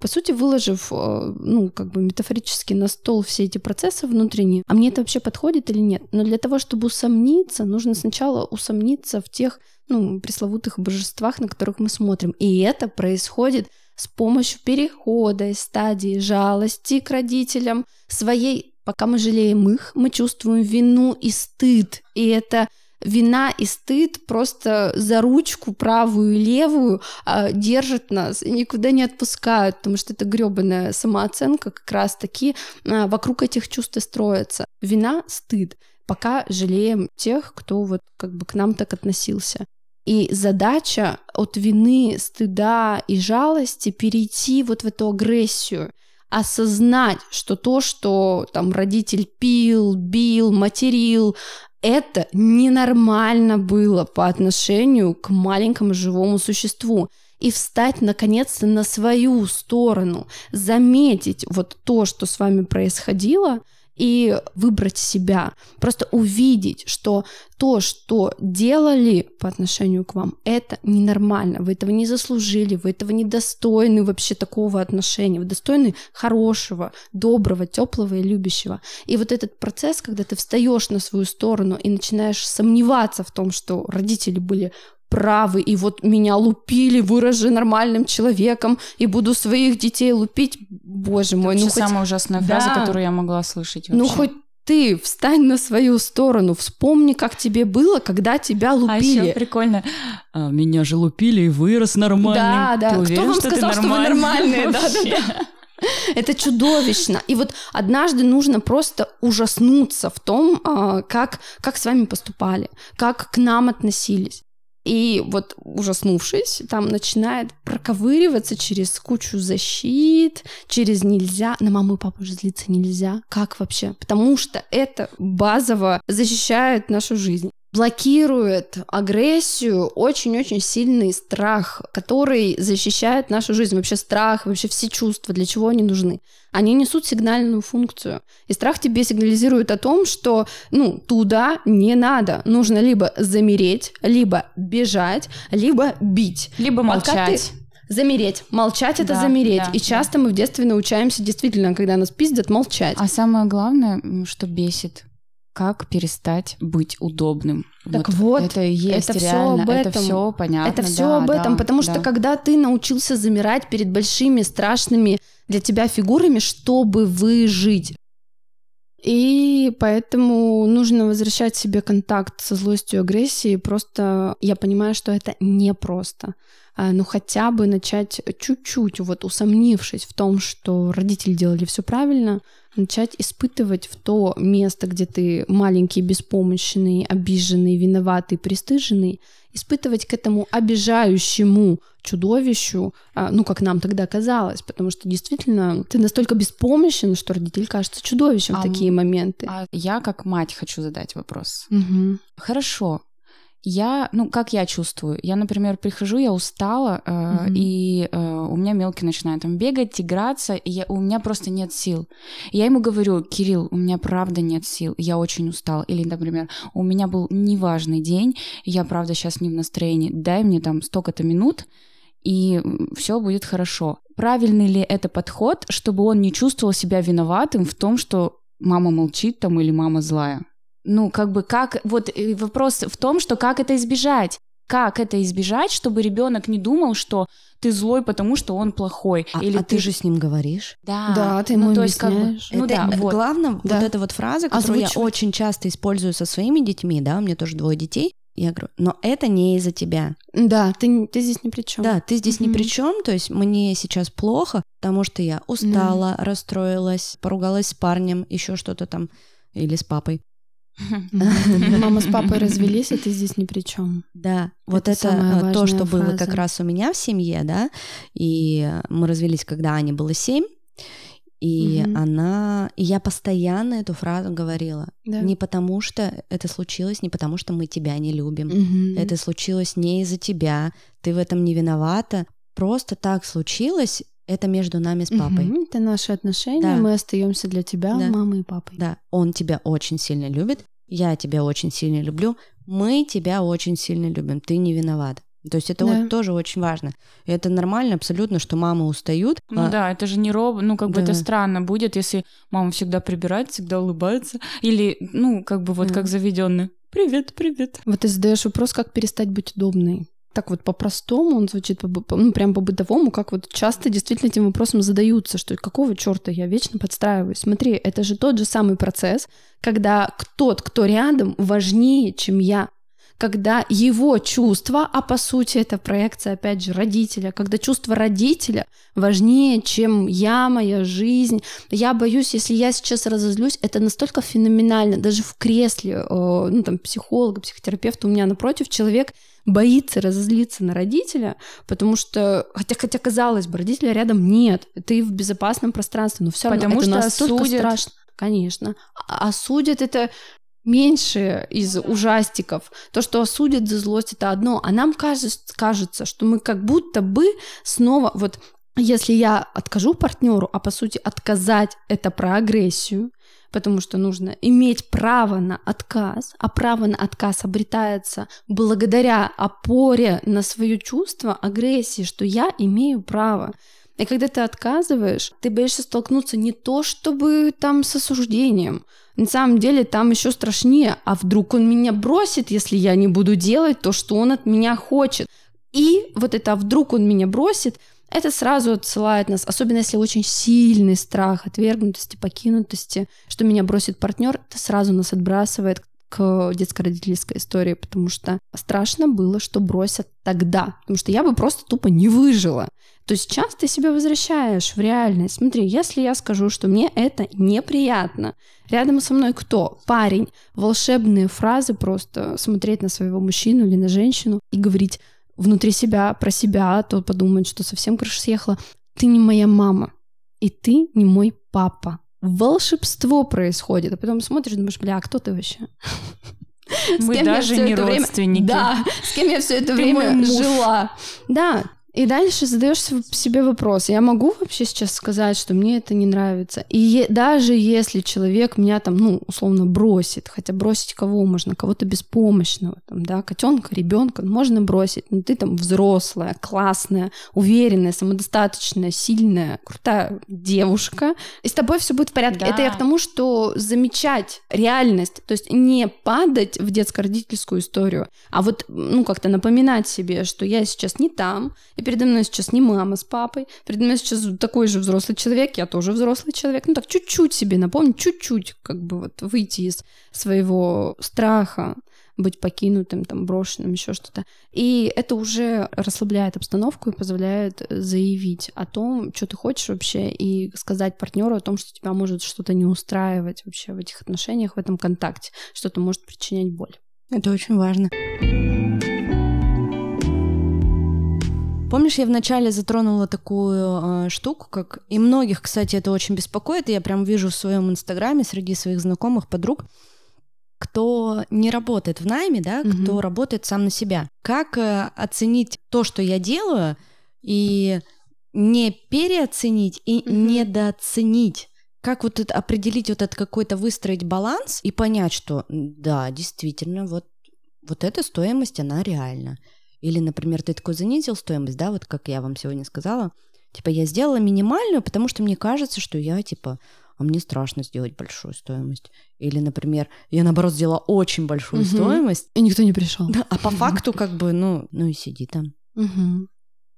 По сути, выложив, э, ну, как бы метафорически на стол все эти процессы внутренние, а мне это вообще подходит или нет? Но для того, чтобы усомниться, нужно сначала усомниться в тех, ну, пресловутых божествах, на которых мы смотрим. И это происходит с помощью перехода из стадии жалости к родителям, своей, пока мы жалеем их, мы чувствуем вину и стыд. И это вина и стыд просто за ручку правую и левую а, держат нас и никуда не отпускают, потому что это гребаная самооценка как раз-таки а, вокруг этих чувств и строится. Вина, стыд. Пока жалеем тех, кто вот как бы к нам так относился. И задача от вины, стыда и жалости перейти вот в эту агрессию, осознать, что то, что там родитель пил, бил, материл, это ненормально было по отношению к маленькому живому существу. И встать наконец-то на свою сторону, заметить вот то, что с вами происходило, и выбрать себя. Просто увидеть, что то, что делали по отношению к вам, это ненормально. Вы этого не заслужили, вы этого не достойны вообще такого отношения. Вы достойны хорошего, доброго, теплого и любящего. И вот этот процесс, когда ты встаешь на свою сторону и начинаешь сомневаться в том, что родители были правы, и вот меня лупили, выражи нормальным человеком, и буду своих детей лупить, боже мой. Это ну хоть... самая ужасная фраза, да. которую я могла слышать ну, вообще. Ну хоть ты встань на свою сторону, вспомни, как тебе было, когда тебя лупили. А еще прикольно. А, меня же лупили и вырос нормальным. Да, да. Ты уверен, Кто вам что сказал, что вы нормальные? Да, да, да. Это чудовищно. И вот однажды нужно просто ужаснуться в том, а, как, как с вами поступали, как к нам относились. И вот ужаснувшись, там начинает проковыриваться через кучу защит, через нельзя. На маму и папу уже злиться нельзя. Как вообще? Потому что это базово защищает нашу жизнь блокирует агрессию очень-очень сильный страх, который защищает нашу жизнь. Вообще страх, вообще все чувства, для чего они нужны. Они несут сигнальную функцию. И страх тебе сигнализирует о том, что ну, туда не надо. Нужно либо замереть, либо бежать, либо бить. Либо молчать. Замереть. Молчать это да, замереть. Да, и часто да. мы в детстве научаемся действительно, когда нас пиздят, молчать. А самое главное, что бесит, как перестать быть удобным. Так вот, вот это и есть это реально, все об этом. это все понятно. Это все да, об этом, да, потому да. что когда ты научился замирать перед большими страшными для тебя фигурами, чтобы выжить, и поэтому нужно возвращать себе контакт со злостью и агрессией. Просто я понимаю, что это непросто. А, ну хотя бы начать чуть-чуть, вот усомнившись в том, что родители делали все правильно, начать испытывать в то место, где ты маленький, беспомощный, обиженный, виноватый, пристыженный, испытывать к этому обижающему чудовищу, а, ну, как нам тогда казалось, потому что действительно ты настолько беспомощен, что родитель кажется чудовищем а, в такие моменты. А я как мать хочу задать вопрос. Угу. Хорошо, я, ну, как я чувствую? Я, например, прихожу, я устала, э, mm-hmm. и э, у меня мелкий начинает там бегать, играться, и я, у меня просто нет сил. И я ему говорю, Кирилл, у меня правда нет сил, я очень устал. Или, например, у меня был неважный день, я правда сейчас не в настроении, дай мне там столько-то минут, и все будет хорошо. Правильный ли это подход, чтобы он не чувствовал себя виноватым в том, что мама молчит там или мама злая? Ну, как бы как... Вот вопрос в том, что как это избежать? Как это избежать, чтобы ребенок не думал, что ты злой, потому что он плохой. А, или а ты... ты же с ним говоришь. Да. Да, ты ему ну, то есть, как бы, ну это, да, вот. Главное, да. вот эта вот фраза, которую Озвучивать. я очень часто использую со своими детьми, да, у меня тоже двое детей. Я говорю, но это не из-за тебя. Да, ты, ты здесь ни при чем. Да, ты здесь mm-hmm. ни при чем. То есть мне сейчас плохо, потому что я устала, mm-hmm. расстроилась, поругалась с парнем, еще что-то там, или с папой. Мама с папой развелись, и ты здесь ни при чем. Да, вот это то, что было как раз у меня в семье, да, и мы развелись, когда Ане было семь, и угу. она, и я постоянно эту фразу говорила. Да. Не потому что это случилось, не потому что мы тебя не любим. Угу. Это случилось не из-за тебя. Ты в этом не виновата. Просто так случилось. Это между нами с папой. Угу. Это наши отношения. Да. Мы остаемся для тебя, да. мамой и папой. Да. Он тебя очень сильно любит. Я тебя очень сильно люблю. Мы тебя очень сильно любим. Ты не виноват. То есть это да. вот тоже очень важно. И это нормально абсолютно, что мамы устают. Ну а... да, это же не роб, ну как бы да. это странно будет, если мама всегда прибирает, всегда улыбается, или ну как бы вот да. как заведенный. Привет, привет. Вот ты задаешь вопрос, как перестать быть удобной. Так вот по-простому он звучит, по, ну прям по-бытовому, как вот часто действительно этим вопросом задаются, что какого черта я вечно подстраиваюсь. Смотри, это же тот же самый процесс, когда тот, кто рядом, важнее, чем я когда его чувства, а по сути это проекция, опять же, родителя, когда чувство родителя важнее, чем я, моя жизнь. Я боюсь, если я сейчас разозлюсь, это настолько феноменально, даже в кресле, ну там психолога, психотерапевта у меня напротив человек боится разозлиться на родителя, потому что, хотя, хотя казалось бы, родителя рядом нет, ты в безопасном пространстве, но все равно потому это что настолько осудят. страшно. Конечно. А осудят это меньше из ужастиков. То, что осудят за злость, это одно. А нам кажется, кажется, что мы как будто бы снова... Вот если я откажу партнеру, а по сути отказать это про агрессию, потому что нужно иметь право на отказ, а право на отказ обретается благодаря опоре на свое чувство агрессии, что я имею право. И когда ты отказываешь, ты боишься столкнуться не то чтобы там с осуждением, на самом деле там еще страшнее, а вдруг он меня бросит, если я не буду делать то, что он от меня хочет. И вот это «а вдруг он меня бросит, это сразу отсылает нас, особенно если очень сильный страх отвергнутости, покинутости, что меня бросит партнер, это сразу нас отбрасывает к детско-родительской истории, потому что страшно было, что бросят тогда, потому что я бы просто тупо не выжила. То сейчас ты себя возвращаешь в реальность. Смотри, если я скажу, что мне это неприятно, рядом со мной кто? Парень. Волшебные фразы просто смотреть на своего мужчину или на женщину и говорить внутри себя, про себя, а то подумать, что совсем крыша съехала. Ты не моя мама, и ты не мой папа волшебство происходит, а потом смотришь, думаешь, бля, а кто ты вообще? Мы даже не родственники. Да, с кем я все это время жила. Да, и дальше задаешь себе вопрос, я могу вообще сейчас сказать, что мне это не нравится? И е- даже если человек меня там, ну, условно, бросит, хотя бросить кого можно, кого-то беспомощного, там, да, котенка, ребенка, ну, можно бросить, но ты там взрослая, классная, уверенная, самодостаточная, сильная, крутая девушка, и с тобой все будет в порядке. Да. Это я к тому, что замечать реальность, то есть не падать в детско-родительскую историю, а вот, ну, как-то напоминать себе, что я сейчас не там, и передо мной сейчас не мама с папой, передо мной сейчас такой же взрослый человек, я тоже взрослый человек. Ну так чуть-чуть себе напомнить, чуть-чуть как бы вот выйти из своего страха, быть покинутым, там, брошенным, еще что-то. И это уже расслабляет обстановку и позволяет заявить о том, что ты хочешь вообще, и сказать партнеру о том, что тебя может что-то не устраивать вообще в этих отношениях, в этом контакте, что-то может причинять боль. Это очень важно. Помнишь, я вначале затронула такую э, штуку, как и многих, кстати, это очень беспокоит. И я прям вижу в своем инстаграме среди своих знакомых подруг, кто не работает в найме, да, mm-hmm. кто работает сам на себя. Как э, оценить то, что я делаю, и не переоценить и mm-hmm. недооценить? Как вот это, определить вот этот какой-то выстроить баланс и понять, что да, действительно, вот вот эта стоимость, она реальна. Или, например, ты такой занизил стоимость, да, вот как я вам сегодня сказала. Типа я сделала минимальную, потому что мне кажется, что я, типа, а мне страшно сделать большую стоимость. Или, например, я наоборот сделала очень большую угу. стоимость. И никто не пришел. Да, а по факту как бы, ну, ну и сиди там. Угу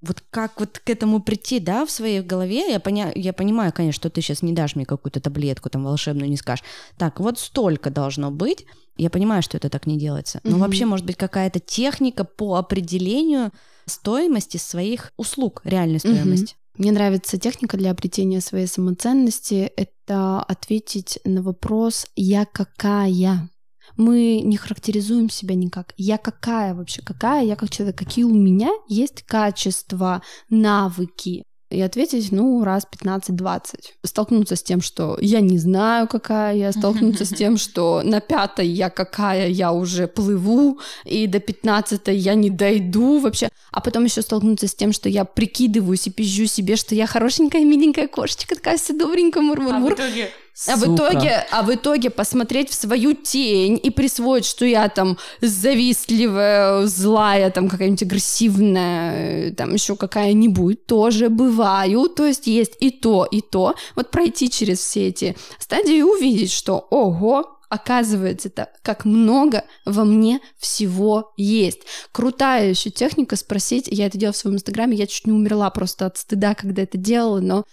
вот как вот к этому прийти, да, в своей голове, я, поня... я понимаю, конечно, что ты сейчас не дашь мне какую-то таблетку там волшебную, не скажешь, так, вот столько должно быть, я понимаю, что это так не делается, но угу. вообще может быть какая-то техника по определению стоимости своих услуг, реальной стоимости. Угу. Мне нравится техника для обретения своей самоценности. Это ответить на вопрос «я какая?». мы не характеризуем себя никак. Я какая вообще? Какая я как человек? Какие у меня есть качества, навыки? И ответить, ну, раз 15-20. Столкнуться с тем, что я не знаю, какая я, столкнуться с тем, что на пятой я какая, я уже плыву, и до 15 я не дойду вообще, а потом еще столкнуться с тем, что я прикидываюсь и пизжу себе, что я хорошенькая, миленькая кошечка, такая вся добренькая, мур-мур-мур. А в итоге а в итоге, а в итоге посмотреть в свою тень и присвоить, что я там завистливая, злая, там какая-нибудь агрессивная, там еще какая-нибудь, тоже бываю. То есть есть и то, и то. Вот пройти через все эти стадии и увидеть, что ого, оказывается, это как много во мне всего есть. Крутая еще техника спросить, я это делала в своем инстаграме, я чуть не умерла просто от стыда, когда это делала, но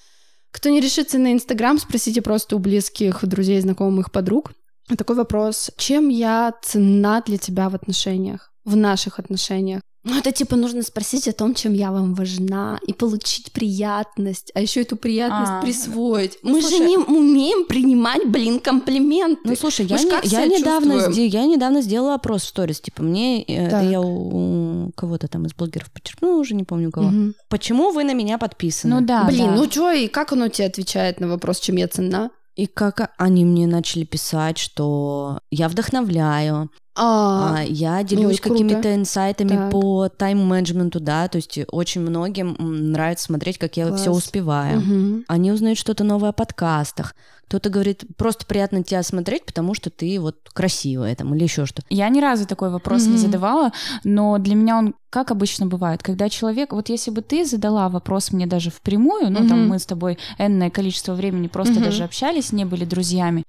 кто не решится на Инстаграм, спросите просто у близких, друзей, знакомых, подруг. Такой вопрос. Чем я ценна для тебя в отношениях? В наших отношениях? Ну, это типа нужно спросить о том, чем я вам важна, и получить приятность, а еще эту приятность а, присвоить. Мы слушай, же не умеем принимать, блин, комплименты. Ну слушай, я, не, я недавно я недавно сделала опрос в сторис, типа мне так. я у, у кого-то там из блогеров подчеркнула, уже не помню кого. Угу. Почему вы на меня подписаны? Ну да. Блин, да. ну что и как оно тебе отвечает на вопрос, чем я ценна? И как они мне начали писать, что я вдохновляю, а, а, я делюсь ну, какими-то инсайтами так. по тайм-менеджменту, да, то есть очень многим нравится смотреть, как я все успеваю. Угу. Они узнают что-то новое о подкастах. Кто-то говорит, просто приятно тебя смотреть, потому что ты вот красивая там или еще что-то. Я ни разу такой вопрос mm-hmm. не задавала, но для меня он как обычно бывает, когда человек, вот если бы ты задала вопрос мне даже впрямую, ну mm-hmm. там мы с тобой энное количество времени просто mm-hmm. даже общались, не были друзьями,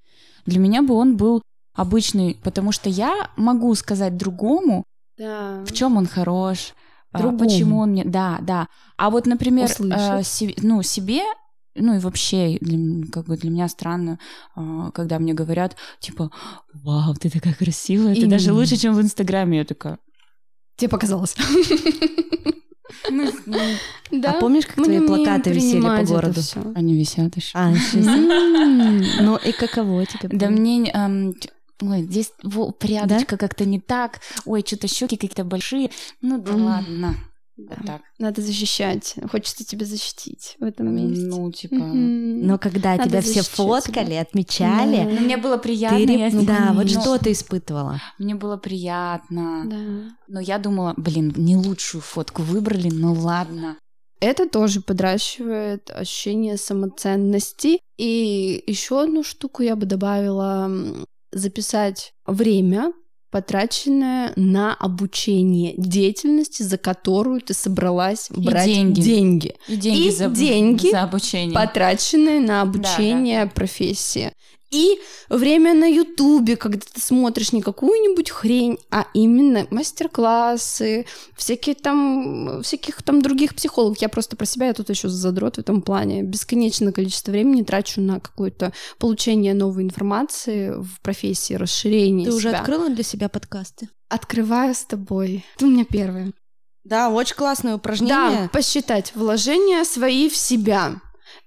для меня бы он был обычный, потому что я могу сказать другому, да. в чем он хорош, а, Другому. почему он мне, да, да. А вот, например, э, себе, ну себе ну и вообще, для, как бы для меня странно, а, когда мне говорят, типа, вау, ты такая красивая, Именно. ты даже лучше, чем в Инстаграме. Я такая... Тебе показалось. Ну, да? А помнишь, как твои плакаты висели по городу? Они висят еще. А, Ну и каково тебе? Да мне Ой, здесь прядочка как-то не так. Ой, что-то щеки какие-то большие. Ну да ладно. Да. Вот так. Надо защищать. Хочется тебя защитить в этом месте. Ну, типа. Mm-hmm. Но когда Надо тебя все фоткали, тебя. отмечали. Да. Ну, мне было приятно. Ты... Я... Да, вот что ты испытывала? Мне было приятно. Да. Но я думала, блин, не лучшую фотку выбрали, ну ладно. Это тоже подращивает ощущение самоценности. И еще одну штуку я бы добавила записать время, потраченное на обучение деятельности, за которую ты собралась и брать деньги. деньги. И деньги, и за, деньги за обучение. потраченные на обучение да, да. профессии. И время на Ютубе, когда ты смотришь не какую-нибудь хрень, а именно мастер-классы, всякие там, всяких там других психологов. Я просто про себя, я тут еще задрот в этом плане. Бесконечное количество времени трачу на какое-то получение новой информации в профессии, расширение Ты себя. уже открыла для себя подкасты? Открываю с тобой. Ты у меня первая. Да, очень классное упражнение. Да, посчитать вложения свои в себя.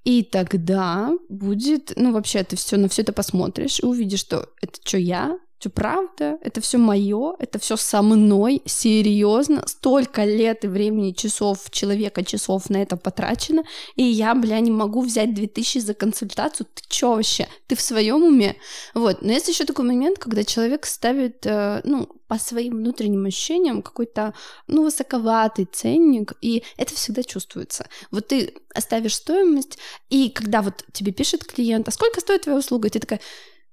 И тогда будет, ну вообще ты все на все это посмотришь и увидишь, что это что я, что правда, это все мое, это все со мной, серьезно, столько лет и времени, часов человека, часов на это потрачено, и я, бля, не могу взять 2000 за консультацию, ты чё вообще, ты в своем уме? Вот, но есть еще такой момент, когда человек ставит, э, ну, по своим внутренним ощущениям какой-то, ну, высоковатый ценник, и это всегда чувствуется. Вот ты оставишь стоимость, и когда вот тебе пишет клиент, а сколько стоит твоя услуга, и ты такая,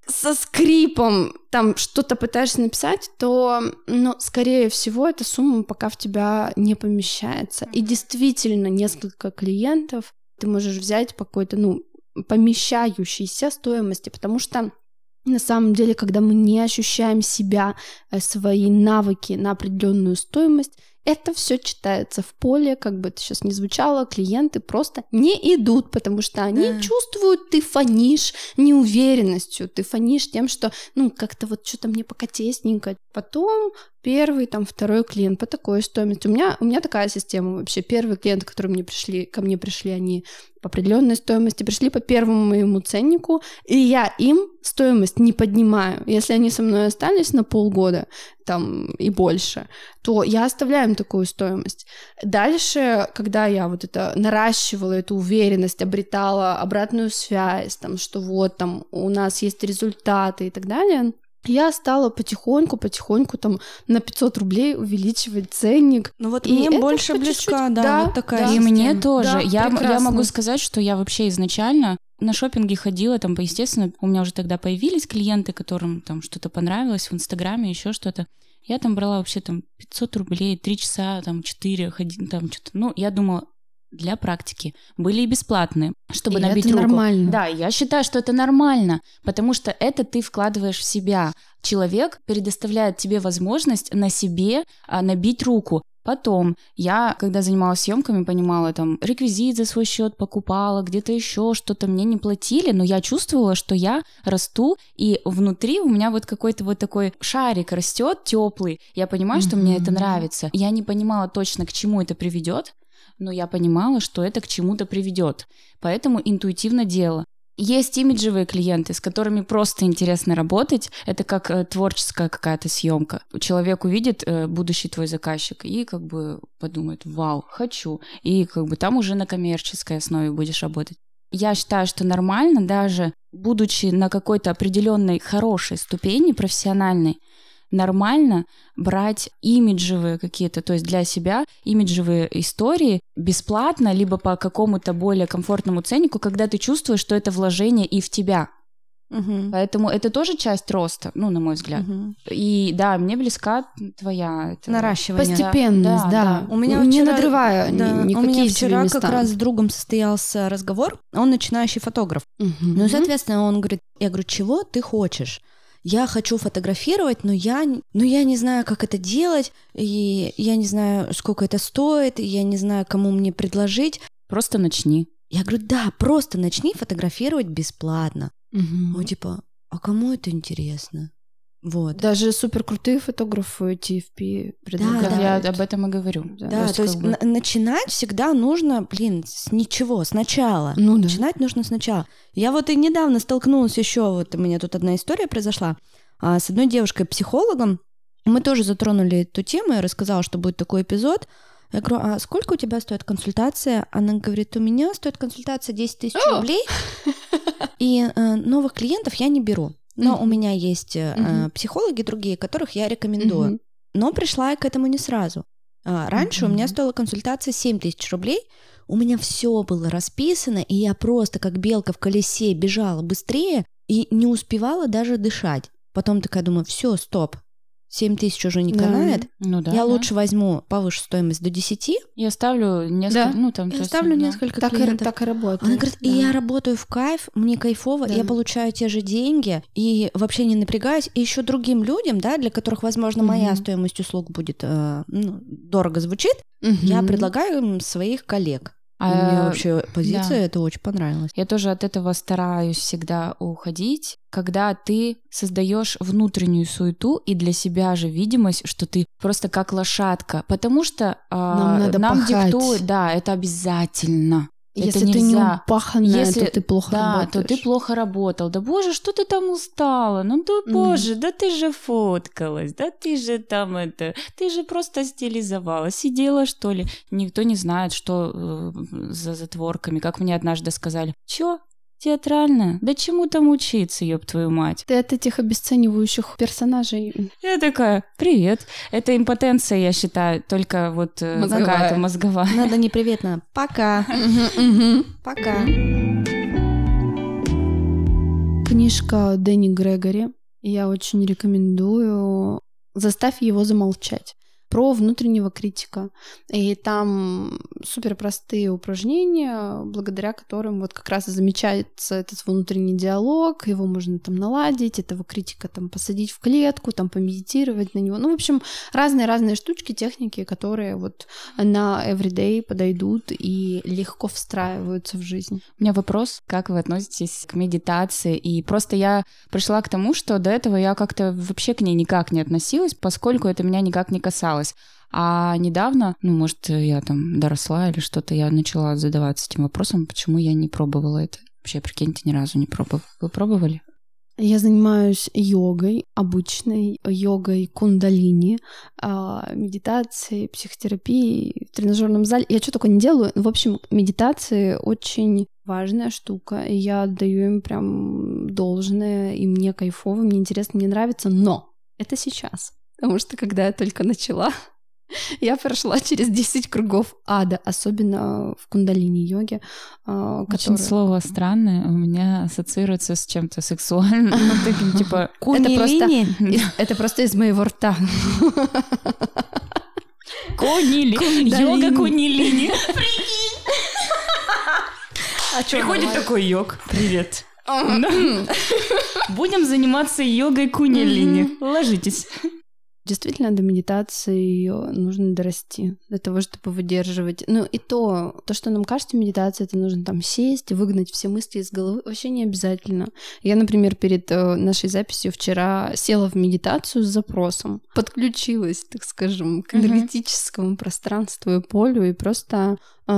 со скрипом там что-то пытаешься написать, то, ну, скорее всего, эта сумма пока в тебя не помещается. И действительно, несколько клиентов ты можешь взять по какой-то, ну, помещающейся стоимости, потому что на самом деле, когда мы не ощущаем себя, э, свои навыки на определенную стоимость, Это все читается в поле, как бы это сейчас не звучало, клиенты просто не идут, потому что они да. чувствуют, ты фонишь неуверенностью, ты фонишь тем, что, ну, как-то вот что-то мне пока тесненько. Потом первый, там, второй клиент по такой стоимости. У меня, у меня такая система вообще. Первые клиенты, которые мне пришли, ко мне пришли, они по определенной стоимости, пришли по первому моему ценнику, и я им стоимость не поднимаю. Если они со мной остались на полгода там и больше, то я оставляю им такую стоимость. Дальше, когда я вот это наращивала эту уверенность, обретала обратную связь, там, что вот там у нас есть результаты и так далее, я стала потихоньку, потихоньку там на 500 рублей увеличивать ценник. Ну вот и мне больше близка, да, да, вот такая. Да, и мне тоже. Да, я, я могу сказать, что я вообще изначально на шопинге ходила, там, естественно, у меня уже тогда появились клиенты, которым там что-то понравилось в Инстаграме, еще что-то. Я там брала вообще там 500 рублей, 3 часа, там 4, ходить, там что-то. Ну, я думала, для практики. Были и бесплатные, чтобы и набить это руку. нормально. Да, я считаю, что это нормально, потому что это ты вкладываешь в себя. Человек предоставляет тебе возможность на себе а, набить руку. Потом я, когда занималась съемками, понимала, там, реквизит за свой счет покупала, где-то еще что-то мне не платили, но я чувствовала, что я расту, и внутри у меня вот какой-то вот такой шарик растет теплый. Я понимаю, что мне это нравится. Я не понимала точно, к чему это приведет, но я понимала, что это к чему-то приведет. Поэтому интуитивно делала. Есть имиджевые клиенты, с которыми просто интересно работать. Это как э, творческая какая-то съемка. Человек увидит э, будущий твой заказчик и как бы подумает, вау, хочу. И как бы там уже на коммерческой основе будешь работать. Я считаю, что нормально даже будучи на какой-то определенной хорошей ступени профессиональной, нормально брать имиджевые какие-то, то есть для себя имиджевые истории бесплатно, либо по какому-то более комфортному ценнику, когда ты чувствуешь, что это вложение и в тебя. Угу. Поэтому это тоже часть роста, ну, на мой взгляд. Угу. И да, мне близка твоя это... наращивание. Постепенность, да. да. да. У меня не вчера, надрывая да, никакие У меня вчера как раз с другом состоялся разговор. Он начинающий фотограф. Угу. Ну, соответственно, он говорит, я говорю, чего ты хочешь? Я хочу фотографировать, но я, но я не знаю, как это делать, и я не знаю, сколько это стоит, и я не знаю, кому мне предложить. Просто начни. Я говорю, да, просто начни фотографировать бесплатно. Угу. Он типа, а кому это интересно? Вот. Даже супер крутые фотографы TFP предлагают. Да, да. Я об этом и говорю. Да, да то, то есть бы... начинать всегда нужно, блин, с ничего, сначала. Ну, да. Начинать нужно сначала. Я вот и недавно столкнулась еще, вот у меня тут одна история произошла, а, с одной девушкой-психологом. Мы тоже затронули эту тему, я рассказала, что будет такой эпизод. Я говорю, а сколько у тебя стоит консультация? Она говорит, у меня стоит консультация 10 тысяч рублей, и э, новых клиентов я не беру. Но mm-hmm. у меня есть mm-hmm. психологи другие, которых я рекомендую. Mm-hmm. Но пришла я к этому не сразу. А, раньше mm-hmm. у меня стоила консультация 7 тысяч рублей. У меня все было расписано, и я просто как белка в колесе бежала быстрее и не успевала даже дышать. Потом такая думаю, все, стоп, 7 тысяч уже не канает. Да. Ну, да, я да. лучше возьму повыше стоимость до 10. Я ставлю несколько, да. ну там... Я ставлю да. несколько так клиентов. И, так и работает. Она говорит, да. и я работаю в кайф, мне кайфово, да. я получаю те же деньги, и вообще не напрягаюсь. И еще другим людям, да, для которых, возможно, угу. моя стоимость услуг будет э, ну, дорого звучит, угу. я предлагаю им своих коллег. А, Мне вообще позиция да. это очень понравилась. Я тоже от этого стараюсь всегда уходить, когда ты создаешь внутреннюю суету и для себя же видимость, что ты просто как лошадка, потому что нам, надо нам диктуют, да, это обязательно. Если это ты не упаханная, Если, то ты плохо да, работаешь. то ты плохо работал. Да боже, что ты там устала? Ну да боже, mm. да ты же фоткалась, да ты же там это, ты же просто стилизовала, сидела что ли? Никто не знает, что э, за затворками. Как мне однажды сказали, чё, Театральная? Да чему там учиться, ёб твою мать? Ты от этих обесценивающих персонажей. Я такая, привет. Это импотенция, я считаю, только вот э, какая-то мозговая. Надо неприветно. Пока. Пока. Книжка Дэнни Грегори. Я очень рекомендую. Заставь его замолчать. Про внутреннего критика. И там супер простые упражнения, благодаря которым вот как раз и замечается этот внутренний диалог, его можно там наладить, этого критика там посадить в клетку, там помедитировать на него. Ну, в общем, разные-разные штучки, техники, которые вот на everyday подойдут и легко встраиваются в жизнь. У меня вопрос, как вы относитесь к медитации? И просто я пришла к тому, что до этого я как-то вообще к ней никак не относилась, поскольку это меня никак не касалось. А недавно, ну, может, я там доросла или что-то, я начала задаваться этим вопросом, почему я не пробовала это. Вообще, прикиньте, ни разу не пробовала. Вы пробовали? Я занимаюсь йогой, обычной йогой кундалини, а, медитацией, психотерапией в тренажерном зале. Я что только не делаю. В общем, медитации очень важная штука, я отдаю им прям должное, и мне кайфово, мне интересно, мне нравится, но это сейчас. Потому что когда я только начала, я прошла через 10 кругов ада, особенно в кундалини-йоге. А, Очень слово странное у меня ассоциируется с чем-то сексуальным, ну, таким типа это просто, это просто из моего рта. Кунили. Йога кунилини. А Приходит такой йог. Привет. Будем заниматься йогой кунилини. Ложитесь. Действительно, до медитации нужно дорасти, для того, чтобы выдерживать. Ну и то, то, что нам кажется медитацией, это нужно там сесть выгнать все мысли из головы, вообще не обязательно. Я, например, перед э, нашей записью вчера села в медитацию с запросом, подключилась, так скажем, к энергетическому пространству и полю и просто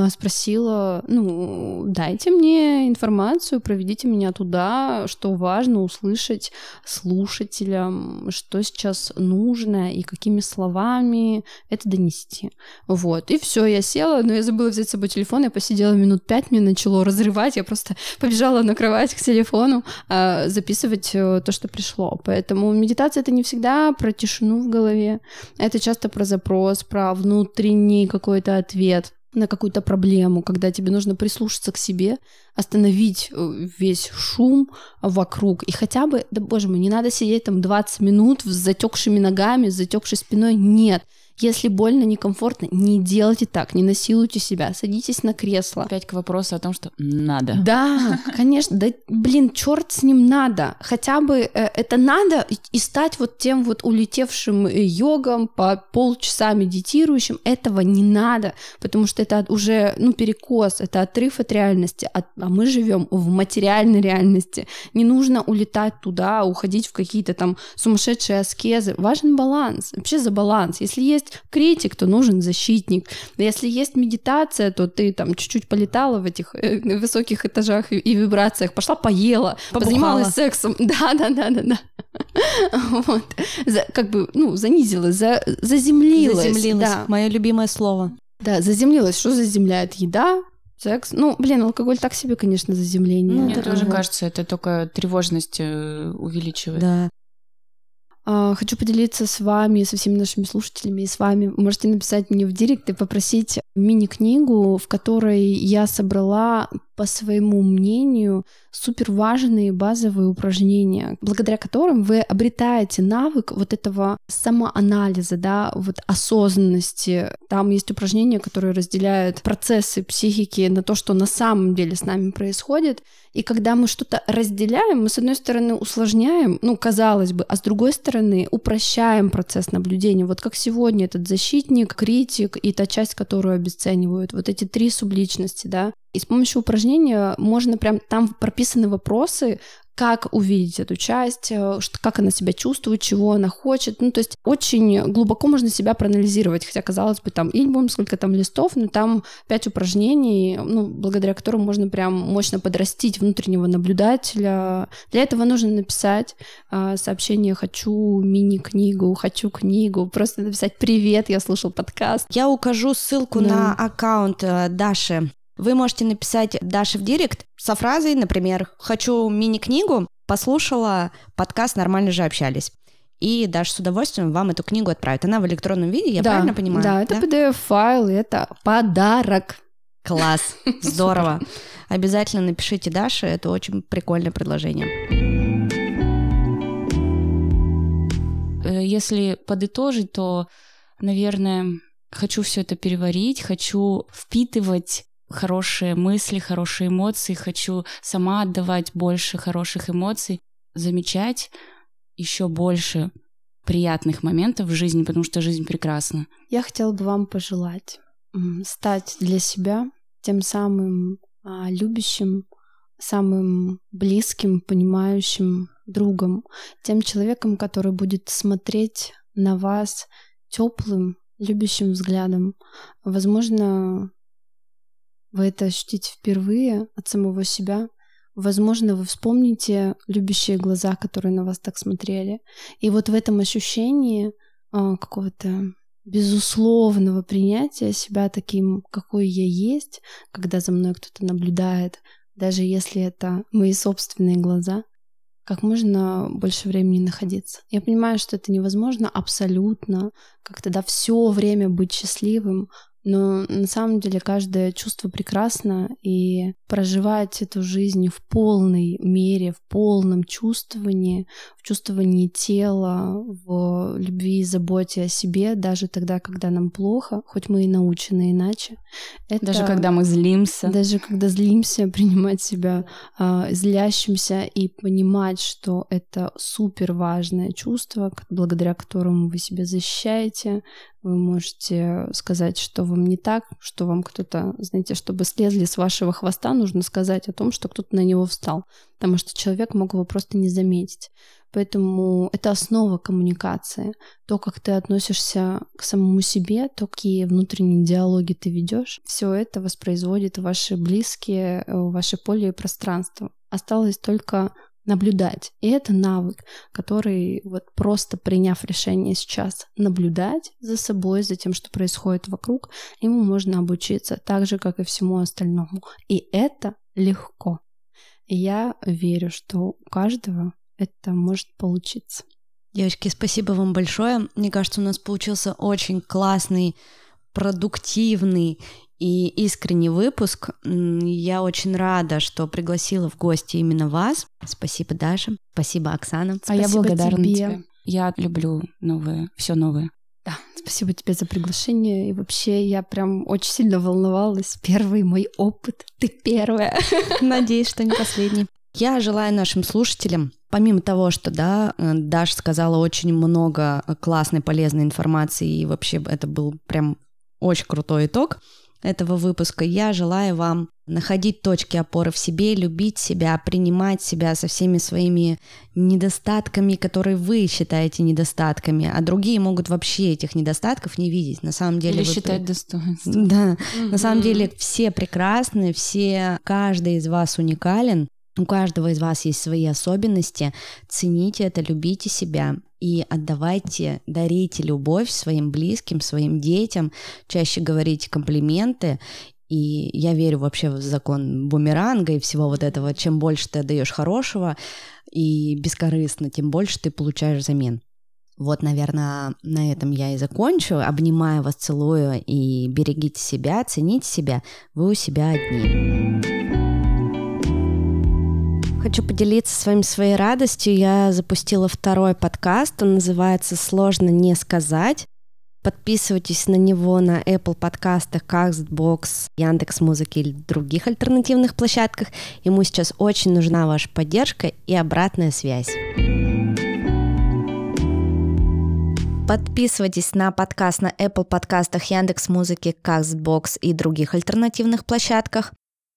спросила, ну, дайте мне информацию, проведите меня туда, что важно услышать слушателям, что сейчас нужно и какими словами это донести. Вот, и все, я села, но я забыла взять с собой телефон, я посидела минут пять, мне начало разрывать, я просто побежала на кровать к телефону а, записывать э, то, что пришло. Поэтому медитация — это не всегда про тишину в голове, это часто про запрос, про внутренний какой-то ответ, на какую-то проблему, когда тебе нужно прислушаться к себе, остановить э, весь шум вокруг. И хотя бы, да боже мой, не надо сидеть там 20 минут с затекшими ногами, с затекшей спиной. Нет. Если больно, некомфортно, не делайте так, не насилуйте себя, садитесь на кресло. Опять к вопросу о том, что надо. Да, конечно, да, блин, черт с ним надо. Хотя бы э, это надо и стать вот тем вот улетевшим э, йогом по полчаса медитирующим. Этого не надо, потому что это уже, ну, перекос, это отрыв от реальности, а, а мы живем в материальной реальности. Не нужно улетать туда, уходить в какие-то там сумасшедшие аскезы. Важен баланс. Вообще за баланс. Если есть критик, то нужен защитник. Если есть медитация, то ты там чуть-чуть полетала в этих э, высоких этажах и, и вибрациях, пошла поела, Побухала. позанималась сексом. Да, да, да, да, да. Вот. За, как бы, ну, занизилась, за, заземлилась. Заземлилась, да. мое любимое слово. Да, заземлилась. Что заземляет? Еда, секс. Ну, блин, алкоголь так себе, конечно, заземление. Ну, Мне тоже кажется, это только тревожность э, увеличивает. Да. А, хочу поделиться с вами, со всеми нашими слушателями и с вами. Можете написать мне в директ и попросить мини-книгу, в которой я собрала по своему мнению, супер важные базовые упражнения, благодаря которым вы обретаете навык вот этого самоанализа, да, вот осознанности. Там есть упражнения, которые разделяют процессы психики на то, что на самом деле с нами происходит. И когда мы что-то разделяем, мы, с одной стороны, усложняем, ну, казалось бы, а с другой стороны, упрощаем процесс наблюдения. Вот как сегодня этот защитник, критик и та часть, которую обесценивают. Вот эти три субличности, да. И с помощью упражнения можно прям там прописаны вопросы, как увидеть эту часть, э, как она себя чувствует, чего она хочет. Ну, то есть очень глубоко можно себя проанализировать, хотя, казалось бы, там, я не помню, сколько там листов, но там пять упражнений, ну, благодаря которым можно прям мощно подрастить внутреннего наблюдателя. Для этого нужно написать э, сообщение «хочу мини-книгу», «хочу книгу», просто написать «привет, я слушал подкаст». Я укажу ссылку да. на аккаунт э, Даши вы можете написать Даше в директ со фразой, например, «Хочу мини-книгу», послушала подкаст «Нормально же общались». И Даша с удовольствием вам эту книгу отправит. Она в электронном виде, я да, правильно понимаю? Да, это да? PDF-файл, это подарок. Класс, здорово. Обязательно напишите Даше, это очень прикольное предложение. Э, если подытожить, то наверное, хочу все это переварить, хочу впитывать хорошие мысли, хорошие эмоции, хочу сама отдавать больше хороших эмоций, замечать еще больше приятных моментов в жизни, потому что жизнь прекрасна. Я хотела бы вам пожелать стать для себя тем самым а, любящим, самым близким, понимающим другом, тем человеком, который будет смотреть на вас теплым, любящим взглядом. Возможно, вы это ощутите впервые от самого себя. Возможно, вы вспомните любящие глаза, которые на вас так смотрели. И вот в этом ощущении а, какого-то безусловного принятия себя таким, какой я есть, когда за мной кто-то наблюдает, даже если это мои собственные глаза, как можно больше времени находиться. Я понимаю, что это невозможно абсолютно, как тогда все время быть счастливым, но на самом деле каждое чувство прекрасно, и проживать эту жизнь в полной мере, в полном чувствовании, в чувствовании тела, в любви и заботе о себе, даже тогда, когда нам плохо, хоть мы и научены иначе. Это... Даже когда мы злимся. Даже когда злимся, принимать себя э, злящимся и понимать, что это супер важное чувство, благодаря которому вы себя защищаете, вы можете сказать, что вам не так, что вам кто-то, знаете, чтобы слезли с вашего хвоста, нужно сказать о том, что кто-то на него встал, потому что человек мог его просто не заметить. Поэтому это основа коммуникации. То, как ты относишься к самому себе, то, какие внутренние диалоги ты ведешь, все это воспроизводит ваши близкие, э, ваше поле и пространство. Осталось только наблюдать. И это навык, который вот просто приняв решение сейчас наблюдать за собой, за тем, что происходит вокруг, ему можно обучиться так же, как и всему остальному. И это легко. Я верю, что у каждого это может получиться. Девочки, спасибо вам большое. Мне кажется, у нас получился очень классный, продуктивный и искренний выпуск. Я очень рада, что пригласила в гости именно вас. Спасибо, Даша. Спасибо, Оксана. А я благодарна тебе. тебе. Я люблю новое, все новое. Да, спасибо тебе за приглашение. И вообще я прям очень сильно волновалась. Первый мой опыт. Ты первая. Надеюсь, что не последний. Я желаю нашим слушателям, помимо того, что, да, э, Даша сказала очень много классной, полезной информации, и вообще это был прям очень крутой итог, этого выпуска. Я желаю вам находить точки опоры в себе, любить себя, принимать себя со всеми своими недостатками, которые вы считаете недостатками, а другие могут вообще этих недостатков не видеть. На самом деле Или вы... считать достоинством. Да, mm-hmm. на самом деле все прекрасны, все, каждый из вас уникален, у каждого из вас есть свои особенности. Цените это, любите себя и отдавайте, дарите любовь своим близким, своим детям, чаще говорите комплименты. И я верю вообще в закон бумеранга и всего вот этого. Чем больше ты отдаешь хорошего и бескорыстно, тем больше ты получаешь взамен. Вот, наверное, на этом я и закончу. Обнимаю вас, целую и берегите себя, цените себя. Вы у себя одни. Хочу поделиться с вами своей радостью. Я запустила второй подкаст. Он называется «Сложно не сказать». Подписывайтесь на него на Apple подкастах, Castbox, Яндекс Музыки или других альтернативных площадках. Ему сейчас очень нужна ваша поддержка и обратная связь. Подписывайтесь на подкаст на Apple подкастах, Яндекс Музыки, Castbox и других альтернативных площадках.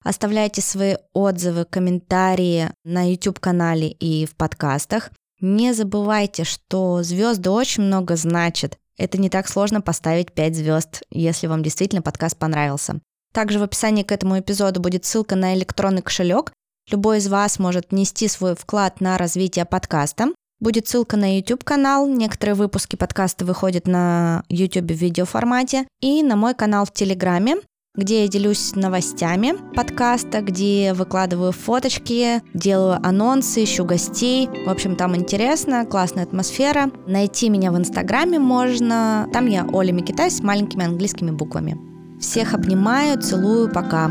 Оставляйте свои отзывы, комментарии на YouTube-канале и в подкастах. Не забывайте, что звезды очень много значат. Это не так сложно поставить 5 звезд, если вам действительно подкаст понравился. Также в описании к этому эпизоду будет ссылка на электронный кошелек. Любой из вас может нести свой вклад на развитие подкаста. Будет ссылка на YouTube-канал, некоторые выпуски подкаста выходят на YouTube в видеоформате, и на мой канал в Телеграме где я делюсь новостями подкаста, где выкладываю фоточки, делаю анонсы, ищу гостей. В общем, там интересно, классная атмосфера. Найти меня в Инстаграме можно. Там я Оля Микитай с маленькими английскими буквами. Всех обнимаю, целую, пока.